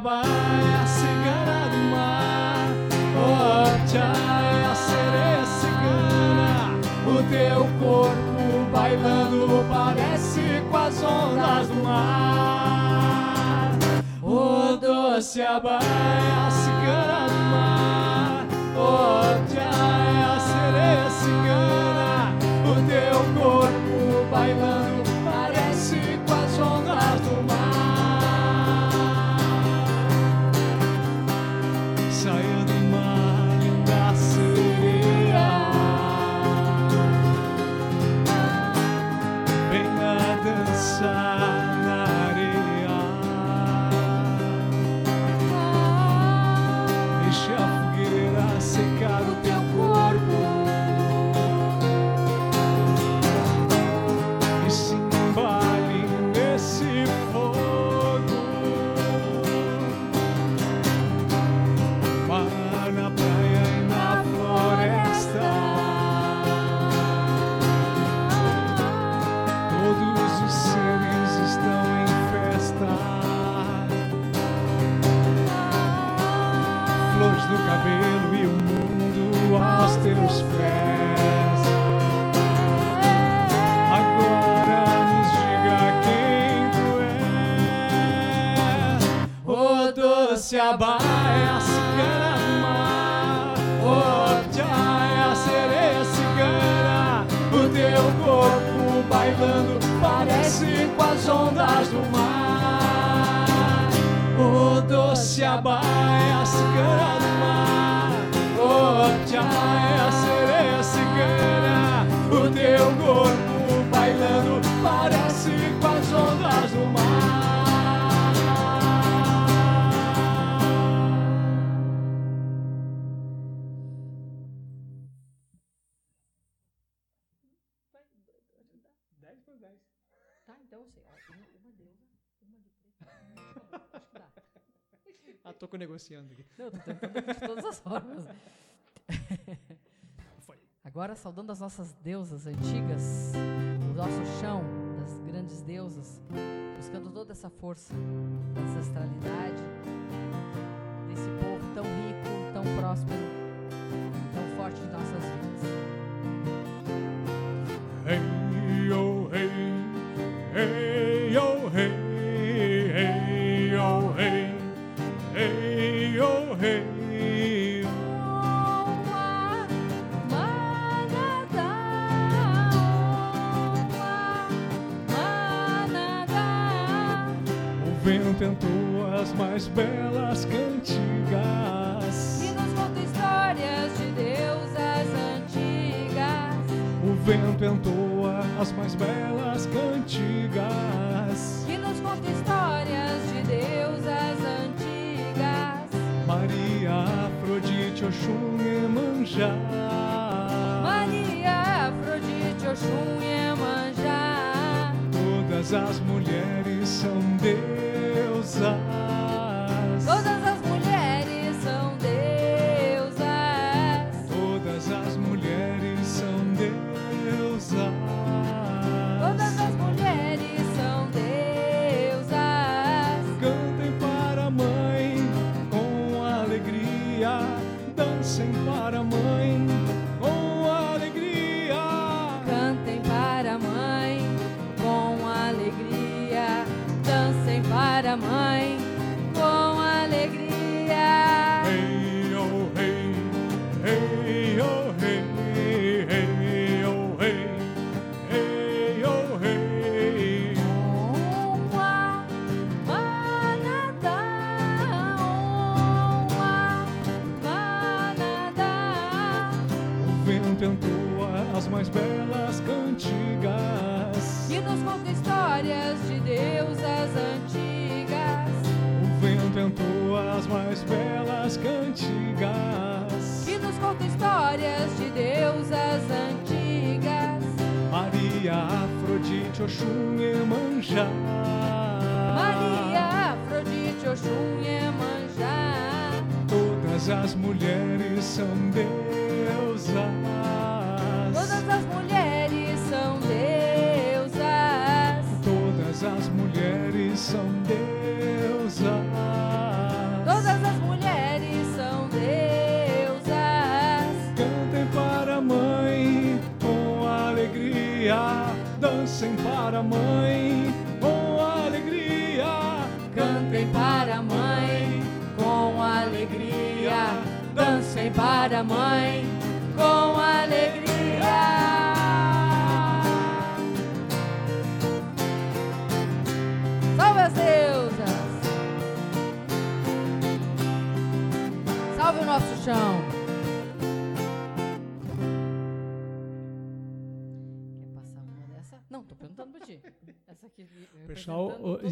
bye. Negociando aqui. Não, tô tentando de todas as formas. Foi. Agora, saudando as nossas deusas antigas, o nosso chão das grandes deusas, buscando toda essa força da ancestralidade, desse povo tão rico, tão próspero, tão forte em nossas vidas. Mais belas cantigas.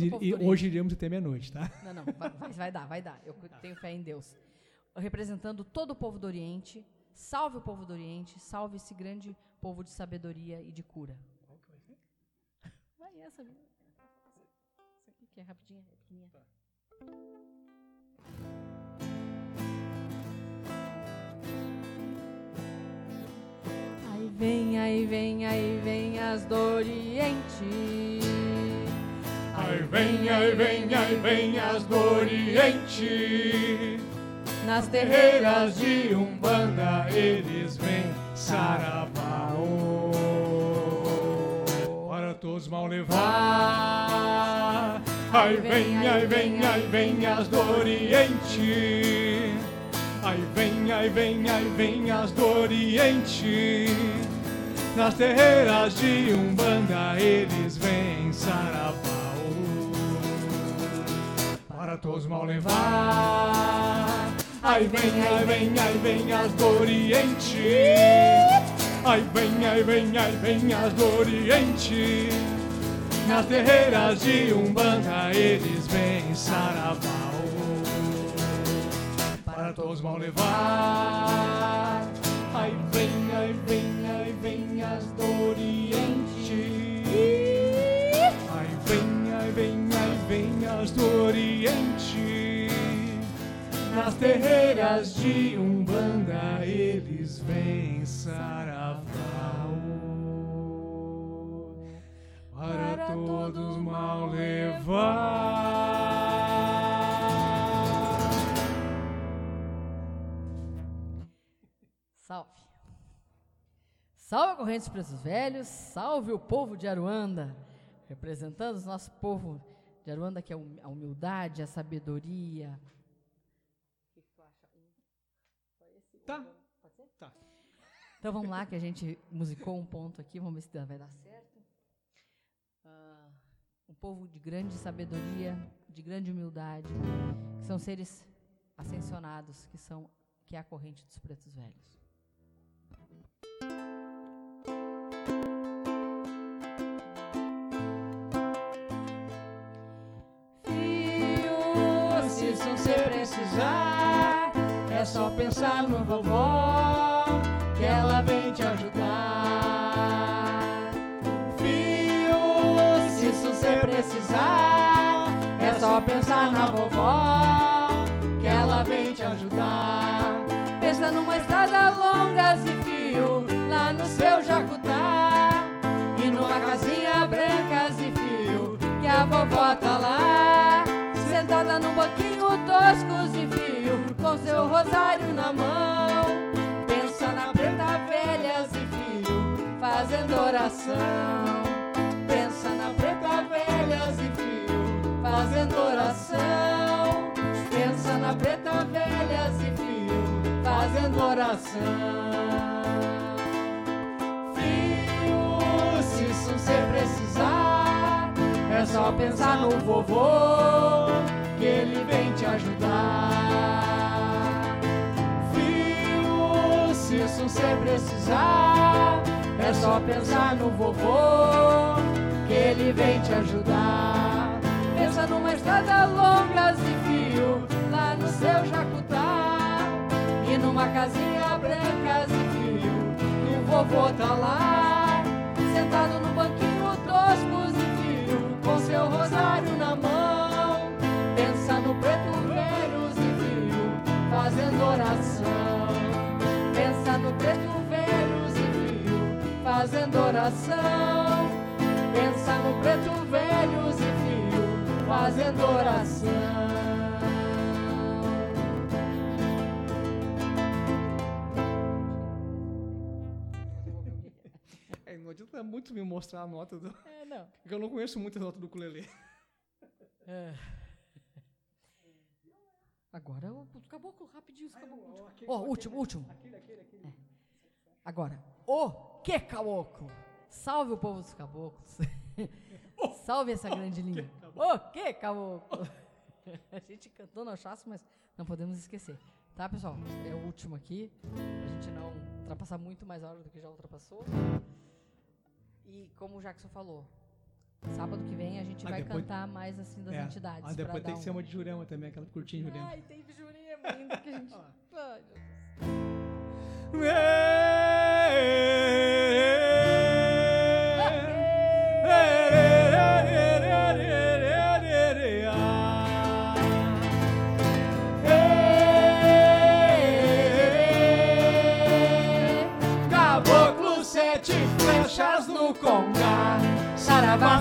E- e hoje iremos até meia-noite, tá? Não, não, vai, vai- vai dar, vai dar. Eu tenho fé em Deus. Representando todo o povo do Oriente, salve o povo do Oriente, salve esse grande povo de sabedoria e de cura. Vai essa, viu? Essa aqui que é rapidinha, é pequenininha. Aí vem, aí vem, aí vem as do Oriente. Aí vem, aí vem, aí vem as do Oriente. Nas Terreiras de Umbanda eles vêm. Sarabaô. Para todos mal levar. Aí vem, aí vem, aí vem as do Oriente. Aí vem, aí vem, aí vem as do Oriente. Nas terreiras de Umbanda eles vêm. Sarabaô para todos mal levar. Aí vem, aí vem, aí vem as do Oriente. Aí vem, aí vem, aí vem as do Oriente. Nas terreiras de Umbanda eles vêm Sarabaú. Para todos mal levar. Aí vem, aí vem, aí vem as do Oriente. Nas terreiras de Umbanda eles vêm Sarabaú. Para todos mal levar. Salve. Salve a Correntes Preços Velhos, salve o povo de Aruanda. representando o nosso povo de Aruanda, que é a humildade, a sabedoria. Tá. Tá. Então vamos lá, que a gente musicou um ponto aqui, vamos ver se vai dar certo. Ah, um povo de grande sabedoria, de grande humildade, que são seres ascensionados, que são que é a corrente dos pretos velhos. Se você precisar, é só pensar no vovó, que ela vem te ajudar. Filho, se você precisar, é só pensar na vovó, que ela vem te ajudar. Pensa numa estrada longa e fio, lá no seu Jacutá, e numa casinha branca e fio, que a vovó tá lá, sentada num banquinho tosco e fio, com seu rosário na mão. Pensa na preta velha e fio, fazendo oração. Pensa na preta velha e fio, fazendo oração. Pensa na preta velha e fio, fazendo oração. Filho, se você precisar, é só pensar no vovô, que ele vem te ajudar. Filho, se isso você precisar, é só pensar no vovô, que ele vem te ajudar. Pensa numa estrada longa e fio, lá no seu Jacutá, e numa casinha branca e fio, que o vovô tá lá, sentado no banquinho tosco e fio, com seu rosário na mão. Pensa no preto velho e fio, fazendo oração. Fazendo oração. Pensa no preto velho e fio, fazendo oração. É, não adianta muito me mostrar a nota do. É, não. Porque eu não conheço muita nota do ukulele. Agora o caboclo, rapidinho, os caboclo. Ó, último, último. É. Agora, o que caboclo? Salve o povo dos caboclos. Salve essa grande linha. O que caboclo? A gente cantou no chasso, mas não podemos esquecer. Tá, pessoal? É o último aqui. Pra gente não ultrapassar muito mais a hora do que já ultrapassou. E como o Jackson falou, sábado que vem a gente Ah, vai depois- cantar mais assim das É. entidades. Ah, depois tem que ser um- uma de Jurema também, aquela curtinha de Jurema. Ai, tem Jurema ainda que a gente. Ai, meu Deus.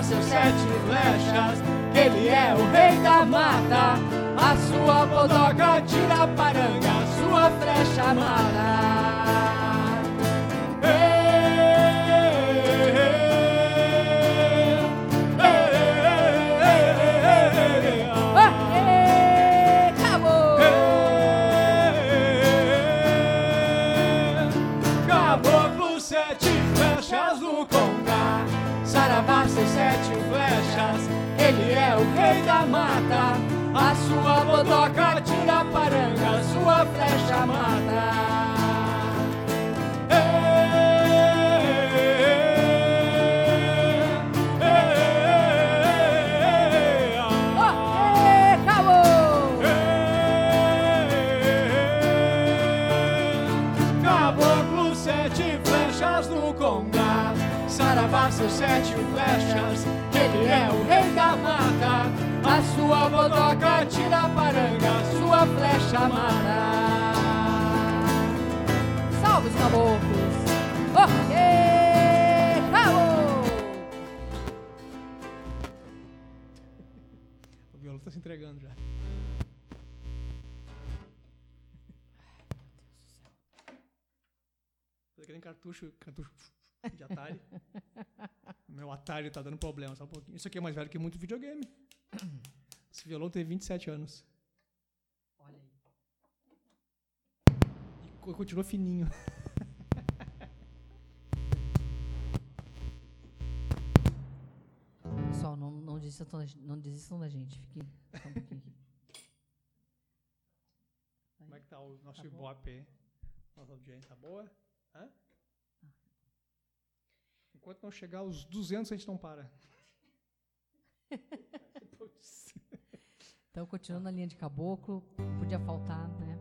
Seus sete flechas, que ele é o rei da mata. A sua bodoca tira paranga, a sua flecha amada. É o rei da mata. A sua bodoca tira paranga, a sua flecha mata. Sete flechas no conga. Saravá, seus sete flechas. Ele é o rei da mata. A sua bodoca tira paranga, a sua flecha amada. Salve os caboclos! Aê, acabou! O violão tá se entregando já. Que nem cartucho, cartucho de Atari. meu Atari tá dando problema, só um pouquinho. Isso aqui é mais velho que muito videogame. Esse violão tem 27 anos. Olha aí. E co- continua fininho. Pessoal, não, não, desistam, da- não desistam da gente. Fique só um pouquinho aqui. Como é que tá o nosso Tá. Ibope aí? Nossa audiência tá boa? Hã? Enquanto não chegar aos 200, a gente não para. Então, continuando na linha de caboclo, não podia faltar, né?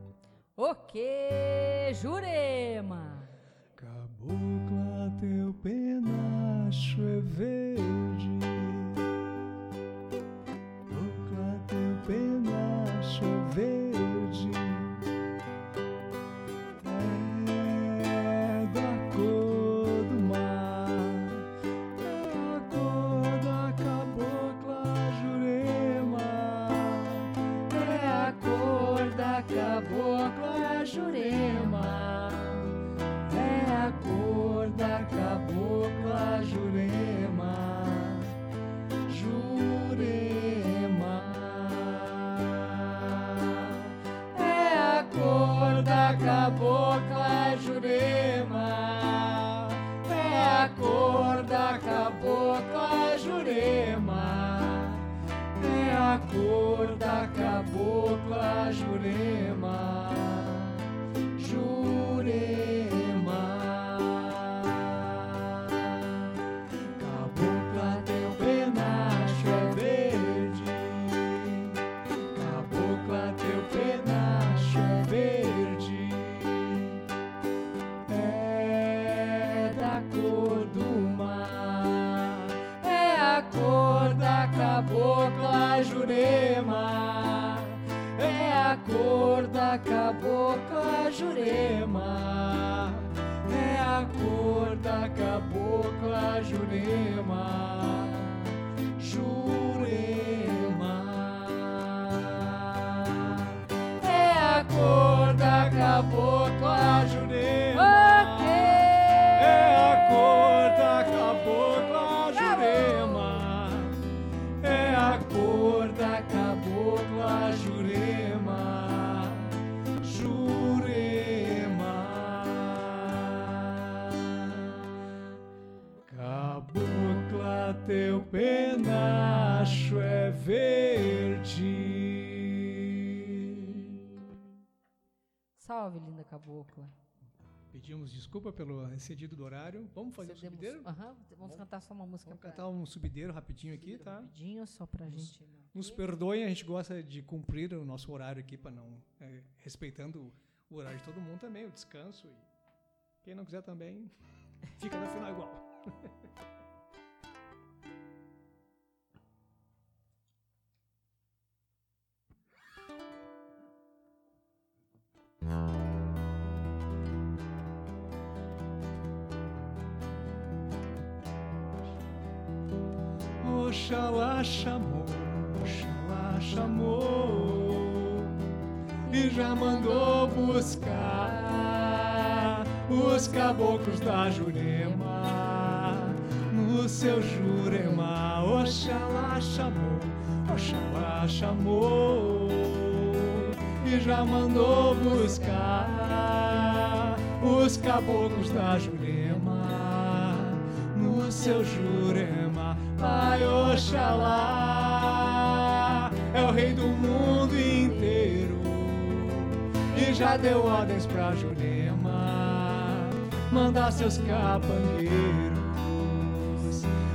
O que, Jurema? Cabocla, teu penacho é verde. Cabocla, teu penacho é verde. Verde. Salve, linda cabocla. Pedimos desculpa pelo excedido do horário. Vamos fazer um Cedemos- subideiro? Aham, vamos cantar só uma música Vamos pra- cantar um subideiro rapidinho aqui, tá? rapidinho, só pra gente. Nos perdoem, a gente gosta de cumprir o nosso horário aqui para não é, respeitando o horário de todo mundo também, o descanso e quem não quiser também fica no final igual. Oxalá chamou, Oxalá chamou e já mandou buscar os caboclos da Jurema no seu Jurema. Oxalá chamou, Oxalá chamou e já mandou buscar os caboclos da Jurema no seu Jurema. Pai Oxalá é o rei do mundo inteiro e já deu ordens pra Jurema mandar seus capangueiros.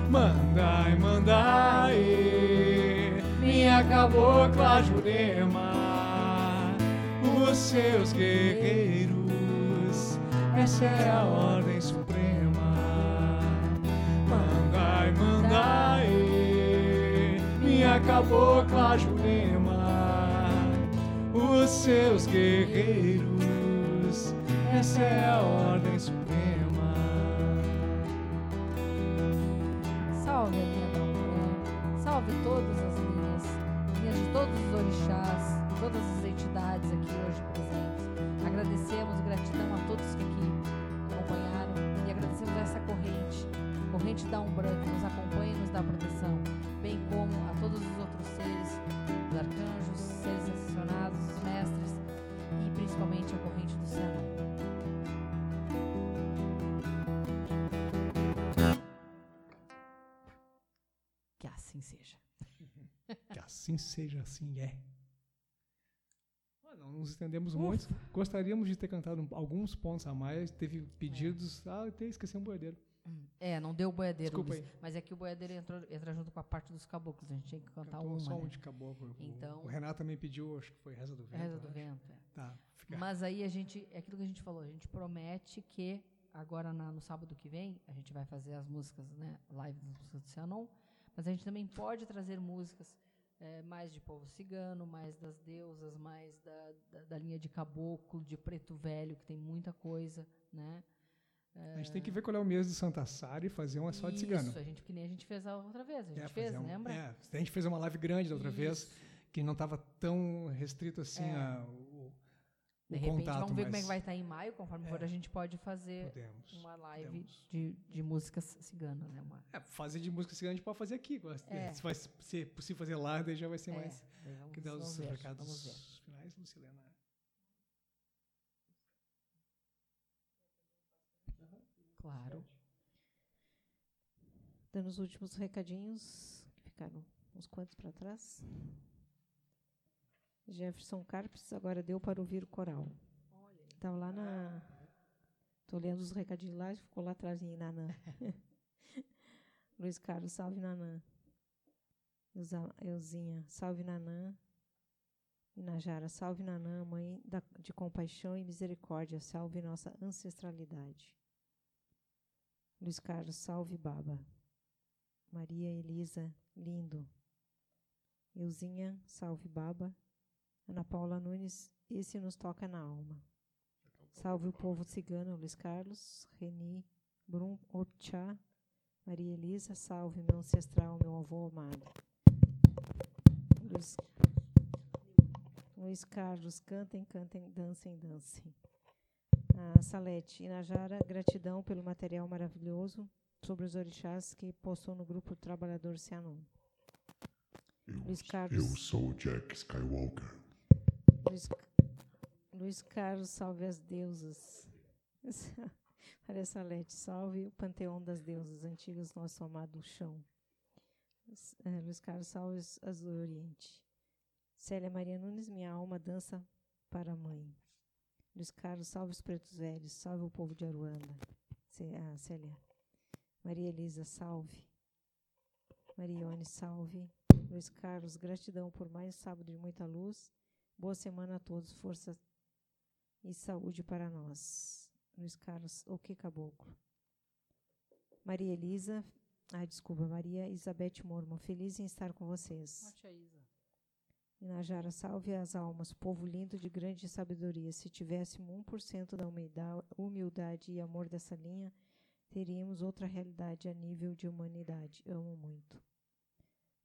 Mandai, mandai, minha cabocla Jurema, os seus guerreiros. Essa é a ordem suprema. Cabocla Jurema, os seus guerreiros. Essa é a ordem suprema. Salve a linha da. Salve todas as linhas, linhas de todos os orixás, todas as entidades aqui assim seja, assim é. Ah, Não nos estendemos muito. Gostaríamos de ter cantado alguns pontos a mais. Teve pedidos. Ah, até esqueci um boiadeiro. É, não deu o boiadeiro, Desculpa Luiz, aí. mas é que o boiadeiro entrou, entra junto com a parte dos caboclos. A gente tinha que cantar Cantou uma. só um né? de caboclo. O- Então- O Renato também pediu, acho que foi Reza do Vento. Reza do acho. vento. é. Tá, fica. Mas aí a gente, é aquilo que a gente falou, a gente promete que agora na- no sábado que vem a gente vai fazer as músicas, né, live das músicas do Cianon, mas a gente também pode trazer músicas eh, mais de povo cigano, mais das deusas, mais da, da, da linha de caboclo, de preto velho, que tem muita coisa, né? A gente tem que ver qual é o mês de Santa Sara e fazer uma só de cigano. Isso, a gente, que nem a gente fez a outra vez, a gente É, fez, um- lembra? É, a gente fez uma live grande da outra vez, Isso. que não estava tão restrito assim É. a, o De repente, contato. vamos ver como é que vai estar em maio, conforme for, É. a gente pode fazer Podemos. uma live de, de músicas ciganas, né? Uma, É, fazer de música cigana a gente pode fazer aqui. É. Se vai ser possível fazer lá, daí já vai ser É, mais. vamos- Que dá vamos os ver, recados finais, Lucilena. Claro. Dando os últimos recadinhos, que ficaram uns quantos para trás. Jefferson Carpes agora deu para ouvir o coral. Estava lá na. Estou olhando os recadinhos lá, ficou lá atrás em Nanã. Luiz Carlos, salve Nanã. Euzinha, salve Nanã. Inajara, salve Nanã, mãe da- de compaixão e misericórdia, salve nossa ancestralidade. Luiz Carlos, salve Baba. Maria Elisa, lindo. Euzinha, salve Baba. Ana Paula Nunes, esse nos toca na alma. Salve o povo cigano, Luiz Carlos. Reni, Brum, Otchá. Maria Elisa, salve meu ancestral, meu avô amado. Luiz, Luiz Carlos, cantem, cantem, dancem, dancem. A Salete, Inajara, gratidão pelo material maravilhoso sobre os orixás que postou no grupo Trabalhador Cianon. Eu, Luiz eu Carlos. sou Jack Skywalker. Luiz, Luiz Carlos, salve as deusas. Maria Salete, salve o panteão das deusas antigas, nosso amado chão. Eh, Luiz Carlos, salve as- do Oriente. Célia Maria Nunes, minha alma dança para a mãe. Luiz Carlos, salve os pretos velhos, salve o povo de Aruanda. Ah, Célia. Maria Elisa, salve. Marione, salve. Luiz Carlos, gratidão por mais um sábado de muita luz. Boa semana a todos, força e saúde para nós. Luiz Carlos, o que caboclo? Maria Elisa, ah, desculpa, Maria Isabete Mormon, feliz em estar com vocês. Isa. Inajara, salve as almas, povo lindo de grande sabedoria. Se tivéssemos 1% da humilda- humildade e amor dessa linha, teríamos outra realidade a nível de humanidade. Amo muito.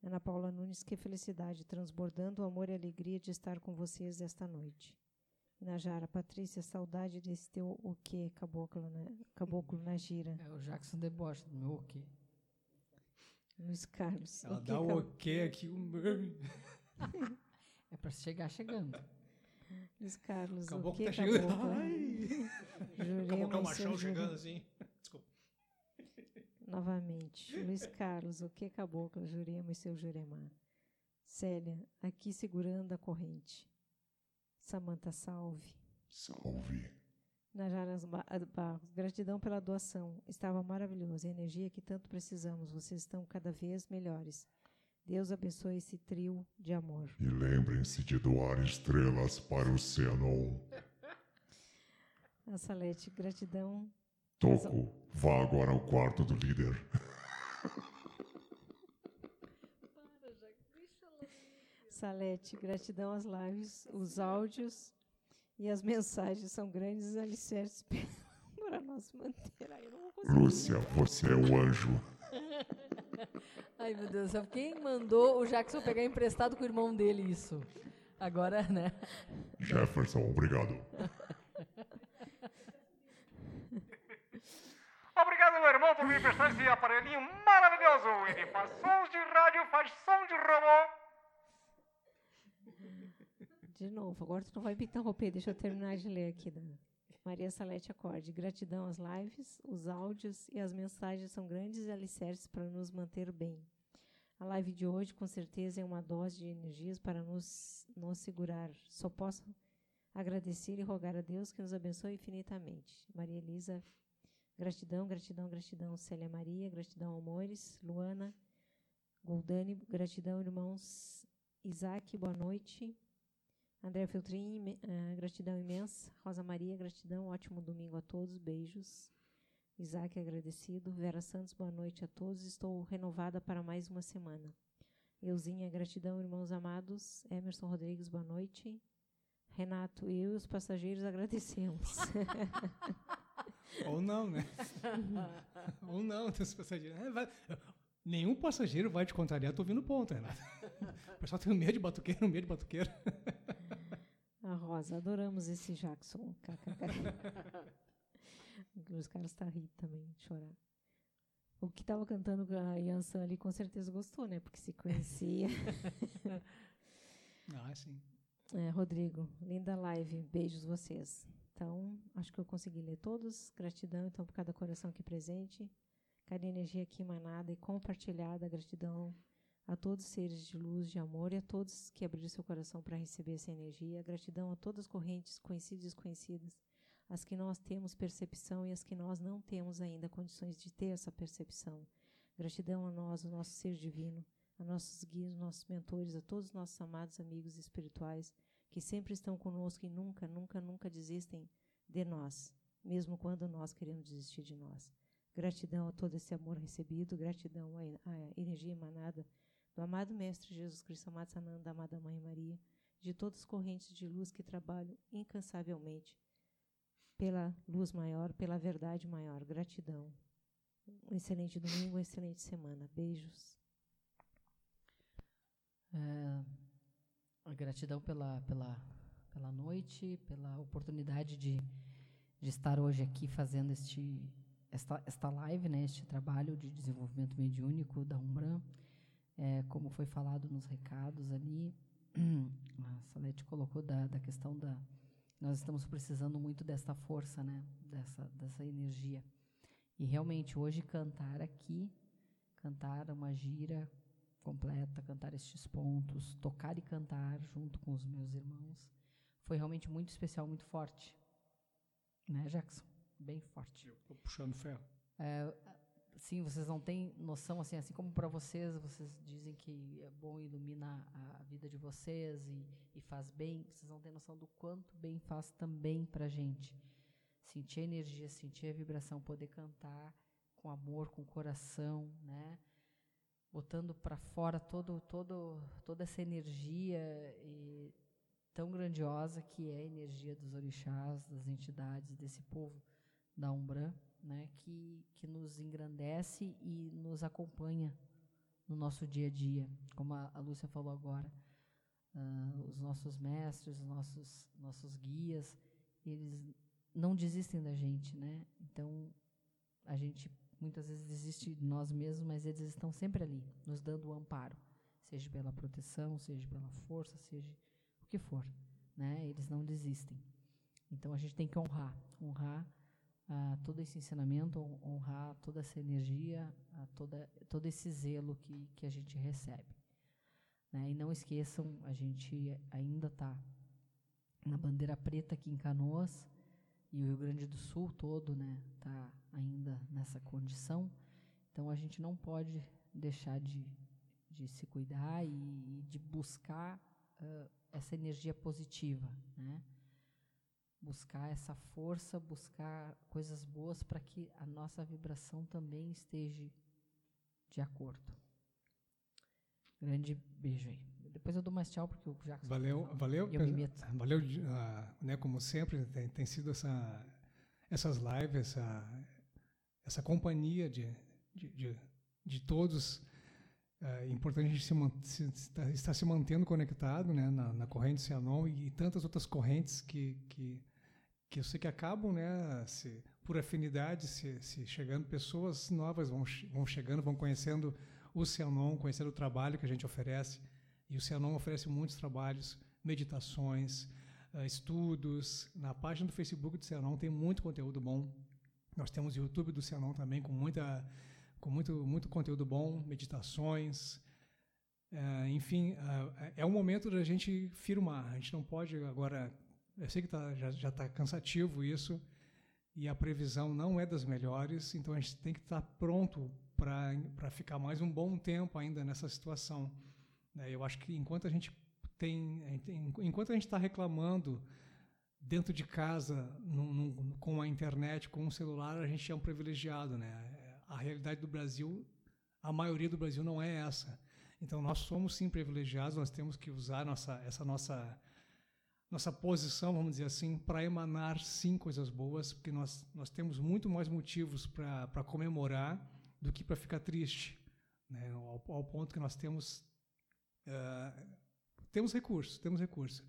Ana Paula Nunes, que felicidade, transbordando o amor e alegria de estar com vocês esta noite. Inajara, Patrícia, saudade desse teu o quê, caboclo, né? caboclo na gira. É o Jackson deboche do meu o quê? Luiz Carlos. Ela o dá o cab- ok aqui. Um... É para chegar chegando. Luiz Carlos, O o que tá chegando. Ai. Jurema Caboclo é e machão seu chegando assim. Novamente. Luiz Carlos, o que caboclo, Jurema e seu Jurema. Célia, aqui segurando a corrente. Samanta, salve. Salve. Najaras Ba- ah, Barros, gratidão pela doação. Estava maravilhoso. A energia que tanto precisamos. Vocês estão cada vez melhores. Deus abençoe esse trio de amor. E lembrem-se de doar estrelas para o Cianon. A Salete, gratidão. Toco, vá agora ao quarto do líder. Salete, gratidão às lives, os áudios e as mensagens são grandes alicerces para nós manter. Ai. Lúcia, você é o anjo. Ai, meu Deus do céu. Quem mandou o Jackson pegar emprestado com o irmão dele isso? Agora, né? Jefferson, obrigado. Me prestar esse aparelhinho maravilhoso. Ele faz sons de rádio, faz som de robô. De novo, agora tu não vai me interromper, deixa eu terminar de ler aqui. Da Maria Salete Acorde. Gratidão às lives, os áudios e as mensagens são grandes alicerces para nos manter bem. A live de hoje, com certeza, é uma dose de energias para nos, nos segurar. Só posso agradecer e rogar a Deus que nos abençoe infinitamente. Maria Elisa, gratidão, gratidão, gratidão. Célia Maria, gratidão, amores. Luana, Goldani, gratidão, irmãos. Isaac, boa noite. André Feltrin, uh, gratidão imensa. Rosa Maria, gratidão, ótimo domingo a todos, beijos. Isaac, agradecido. Vera Santos, boa noite a todos. Estou renovada para mais uma semana. Euzinha, gratidão, irmãos amados. Emerson Rodrigues, boa noite. Renato, eu e os passageiros agradecemos. Ou não, né? Ou não, os passageiros. É, nenhum passageiro vai te contrariar, tô ouvindo ponto, Renato. O pessoal tem medo de batuqueiro, medo de batuqueiro. A Rosa, adoramos esse Jackson. Os caras estão tá rindo também, chorar. O que estava cantando com a Yansan ali com certeza gostou, né? Porque se conhecia. ah, sim. É, Rodrigo, linda live. Beijos vocês. Então, acho que eu consegui ler todos. Gratidão, então, por cada coração aqui presente. Cada energia aqui emanada e compartilhada. Gratidão a todos os seres de luz, de amor e a todos que abriram seu coração para receber essa energia. Gratidão a todas as correntes conhecidas e desconhecidas, as que nós temos percepção e as que nós não temos ainda condições de ter essa percepção. Gratidão a nós, o nosso ser divino, a nossos guias, nossos mentores, a todos os nossos amados amigos espirituais que sempre estão conosco e nunca, nunca, nunca desistem de nós, mesmo quando nós queremos desistir de nós. Gratidão a todo esse amor recebido, gratidão à energia emanada do amado Mestre Jesus Cristo, amado Sananda, da amada Mãe Maria, de todas as correntes de luz que trabalham incansavelmente pela luz maior, pela verdade maior. Gratidão. Um excelente domingo, uma excelente semana. Beijos. É, gratidão pela, pela, pela noite, pela oportunidade de, de estar hoje aqui fazendo este, esta, esta live, né, este trabalho de desenvolvimento mediúnico da Umbram. É, como foi falado nos recados ali, a Salete colocou da, da questão da. Nós estamos precisando muito dessa força, né? dessa, dessa energia. E realmente, hoje, cantar aqui, cantar uma gira completa, cantar estes pontos, tocar e cantar junto com os meus irmãos, foi realmente muito especial, muito forte. Né, Jackson? Bem forte. Eu estou puxando ferro. É, sim, vocês não têm noção, assim, assim como para vocês, vocês dizem que é bom ilumina a, vida de vocês e, e faz bem, vocês não têm noção do quanto bem faz também para a gente. Sentir a energia, sentir a vibração, poder cantar com amor, com coração, né? Botando para fora todo, todo, toda essa energia e, tão grandiosa que é a energia dos orixás, das entidades, desse povo da Umbra né, que, que nos engrandece e nos acompanha no nosso dia a dia, como a, Lúcia falou agora. Uh, os nossos mestres, os nossos, nossos guias, eles não desistem da gente, né? Então, a gente muitas vezes desiste de nós mesmos, mas eles estão sempre ali, nos dando o amparo, seja pela proteção, seja pela força, seja o que for, né? Eles não desistem. Então, a gente tem que honrar, honrar a todo esse ensinamento, honrar toda essa energia, a toda, todo esse zelo que, que a gente recebe. Né? E não esqueçam, a gente ainda está na bandeira preta aqui em Canoas, e o Rio Grande do Sul todo né, tá ainda nessa condição. Então a gente não pode deixar de, de se cuidar e, e de buscar uh, essa energia positiva. Né? buscar essa força, buscar coisas boas para que a nossa vibração também esteja de acordo. Grande beijo aí. Depois eu dou mais tchau porque o Jackson. Valeu, valeu, eu me meto. valeu, uh, né? Como sempre tem, tem sido essa, essas lives, essa, essa companhia de, de, de, de todos. É importante a gente se, se, estar se mantendo conectado né, na, na corrente Cianon e, e tantas outras correntes que, que que eu sei que acabam, né, se, por afinidade, se, se chegando pessoas novas vão, vão chegando, vão conhecendo o Cianon, conhecendo o trabalho que a gente oferece. E o Cianon oferece muitos trabalhos, meditações, uh, estudos. Na página do Facebook do Cianon tem muito conteúdo bom. Nós temos o YouTube do Cianon também com muita com muito muito conteúdo bom, meditações. Uh, enfim, uh, é o momento da gente firmar. A gente não pode agora. Eu sei que tá, já está cansativo isso e a previsão não é das melhores, então a gente tem que estar tá pronto para ficar mais um bom tempo ainda nessa situação. Né? Eu acho que enquanto a gente tem, enquanto a gente está reclamando dentro de casa, num, num, com a internet, com o celular, a gente é um privilegiado, né? A realidade do Brasil, a maioria do Brasil não é essa. Então nós somos sim privilegiados, nós temos que usar nossa, essa nossa nossa posição, vamos dizer assim, para emanar sim coisas boas, porque nós nós temos muito mais motivos para comemorar do que para ficar triste, né? Ao, ao, ponto que nós temos uh, temos recursos, temos recursos.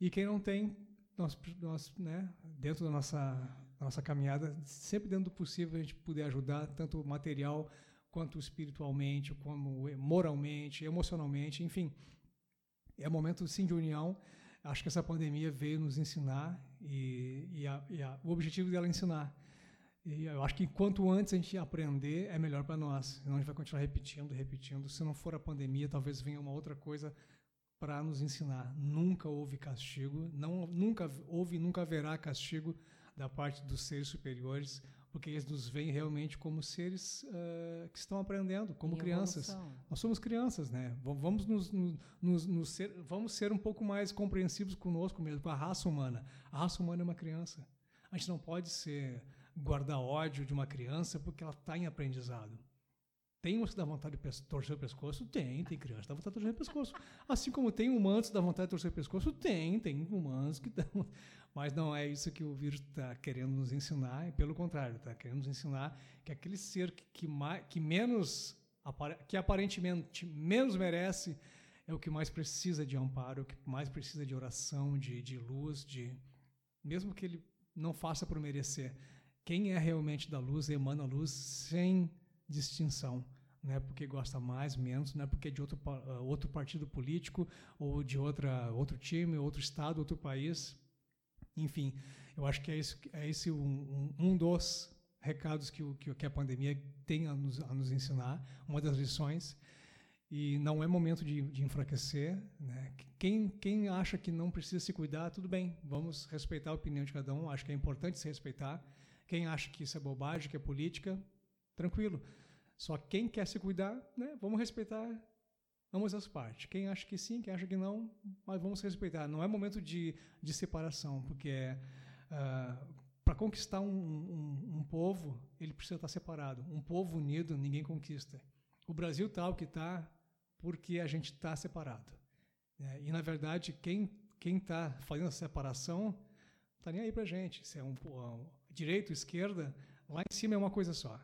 E quem não tem, nós, nós né, dentro da nossa, da nossa caminhada, sempre dentro do possível a gente puder ajudar, tanto material quanto espiritualmente, como moralmente, emocionalmente, enfim. É momento sim de união. Acho que essa pandemia veio nos ensinar e, e, a, e a, o objetivo dela é ensinar. E eu acho que quanto antes a gente aprender, é melhor para nós. Senão a gente vai continuar repetindo, repetindo. Se não for a pandemia, talvez venha uma outra coisa para nos ensinar. Nunca houve castigo, não, nunca houve e nunca haverá castigo da parte dos seres superiores, porque eles nos veem realmente como seres uh, que estão aprendendo, como crianças. Evolução. Nós somos crianças, né? Vamos nos, nos, nos ser, vamos ser um pouco mais compreensivos conosco mesmo, com a raça humana. A raça humana é uma criança. A gente não pode ser guardar ódio de uma criança porque ela está em aprendizado. Tem uns que dá vontade de torcer o pescoço? Tem, tem criança que dá vontade de torcer o pescoço. Assim como tem humanos que dá vontade de torcer o pescoço? Tem, tem humanos que dão. Mas não é isso que o vírus está querendo nos ensinar, é pelo contrário, está querendo nos ensinar que aquele ser que, que, que menos, que aparentemente menos merece, é o que mais precisa de amparo, o que mais precisa de oração, de, de luz, de mesmo que ele não faça por merecer. Quem é realmente da luz emana luz sem distinção. Não é porque gosta mais, menos, não é porque é de outro, uh, outro partido político, ou de outra, outro time, outro estado, outro país. Enfim, eu acho que é, esse, é esse um, um dos recados que, que a pandemia tem a nos, a nos ensinar, uma das lições. E não é momento de, de enfraquecer. Né? Quem, quem acha que não precisa se cuidar, tudo bem, vamos respeitar a opinião de cada um, acho que é importante se respeitar. Quem acha que isso é bobagem, que é política, tranquilo. Só quem quer se cuidar, né, vamos respeitar ambas as partes. Quem acha que sim, quem acha que não, mas vamos respeitar. Não é momento de, de separação, porque é, uh, para conquistar um, um, um, povo, ele precisa estar separado. Um povo unido, ninguém conquista. O Brasil está o que está porque a gente está separado. É, e, na verdade, quem está fazendo essa separação está nem aí para a gente. Se é um direita, esquerda, lá em cima é uma coisa só.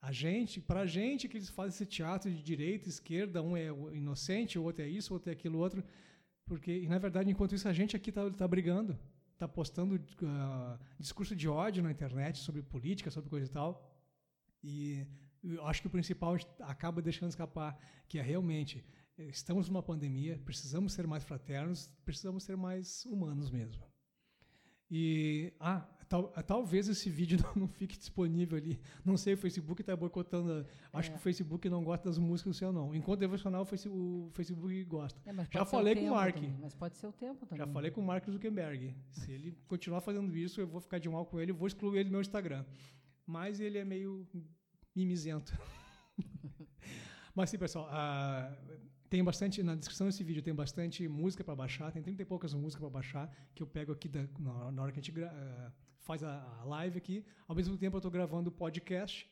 A gente, para a gente que eles fazem esse teatro de direita, esquerda, um é inocente, o outro é isso, o outro é aquilo, outro, porque e na verdade enquanto isso a gente aqui está tá brigando, está postando uh, discurso de ódio na internet sobre política, sobre coisa e tal, e eu acho que o principal acaba deixando escapar que é realmente estamos numa pandemia, precisamos ser mais fraternos, precisamos ser mais humanos mesmo. E ah, tal, talvez esse vídeo não, não, fique disponível ali. Não sei, o Facebook está boicotando. Acho é. que o Facebook não gosta das músicas do seu não. Enquanto devocional, o Facebook, o Facebook gosta. É, Já falei com o Mark. Também, mas pode ser o tempo também. Já falei com o Mark Zuckerberg. Se ele continuar fazendo isso, eu vou ficar de mal com ele, vou excluir ele do meu Instagram. Mas ele é meio mimizento. mas sim, pessoal, uh, tem bastante, na descrição desse vídeo tem bastante música para baixar, tem 30 e poucas músicas para baixar, que eu pego aqui da, na, na, hora que a gente uh, faz a, a, live aqui. Ao mesmo tempo eu estou gravando o podcast,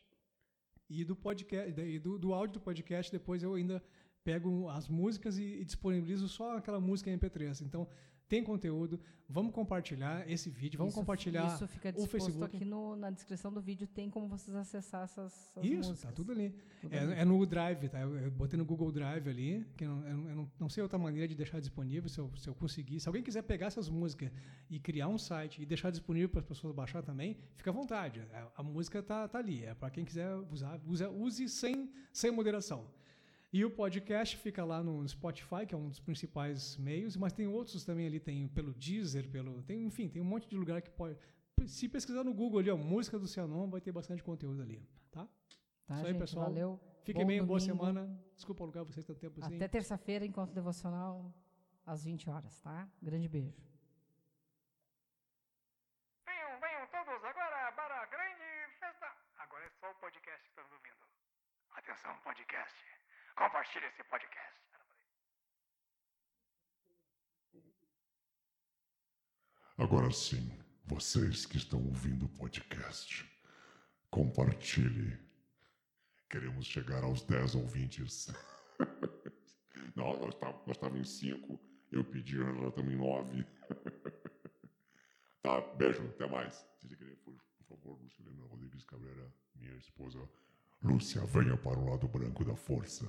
e do podcast e do, do áudio do podcast depois eu ainda pego as músicas e, e disponibilizo só aquela música em MP3. Então, tem conteúdo, vamos compartilhar esse vídeo, vamos isso, compartilhar Isso fica o Facebook. aqui no, na descrição do vídeo, tem como vocês acessar essas, essas Isso, músicas. tá tudo ali. Tudo É, ali. é no Drive, tá? Eu, eu botei no Google Drive ali, que eu, não- eu não- eu não, não sei outra maneira de deixar disponível, se eu, se eu conseguir. Se alguém quiser pegar essas músicas e criar um site e deixar disponível para as pessoas baixar também, fica à vontade. A, a música tá, tá ali, é para quem quiser usar, usa, use sem, sem moderação. E o podcast fica lá no Spotify, que é um dos principais meios, mas tem outros também ali, tem pelo Deezer, pelo, tem, enfim, tem um monte de lugar que pode. Se pesquisar no Google ali, ó, música do Cianon, vai ter bastante conteúdo ali, tá? Tá, Isso aí, gente? pessoal. Valeu. Fiquem bem, boa domingo. semana. Desculpa alugar vocês tanto tempo assim. Até terça-feira, encontro devocional às 20 horas, tá? Grande beijo. Venham, venham todos agora para a grande festa. Agora é só o podcast que estamos ouvindo. Atenção, podcast. Compartilhe esse podcast. Agora sim, vocês que estão ouvindo o podcast, compartilhe. Queremos chegar aos 10 ouvintes. Não, nós estávamos em 5. Eu pedi, nós estamos em 9. tá, beijo, até mais. Se querer, por, por favor, Lucilena Rodrigues Cabrera, minha esposa. Lúcia, venha para o lado branco da força.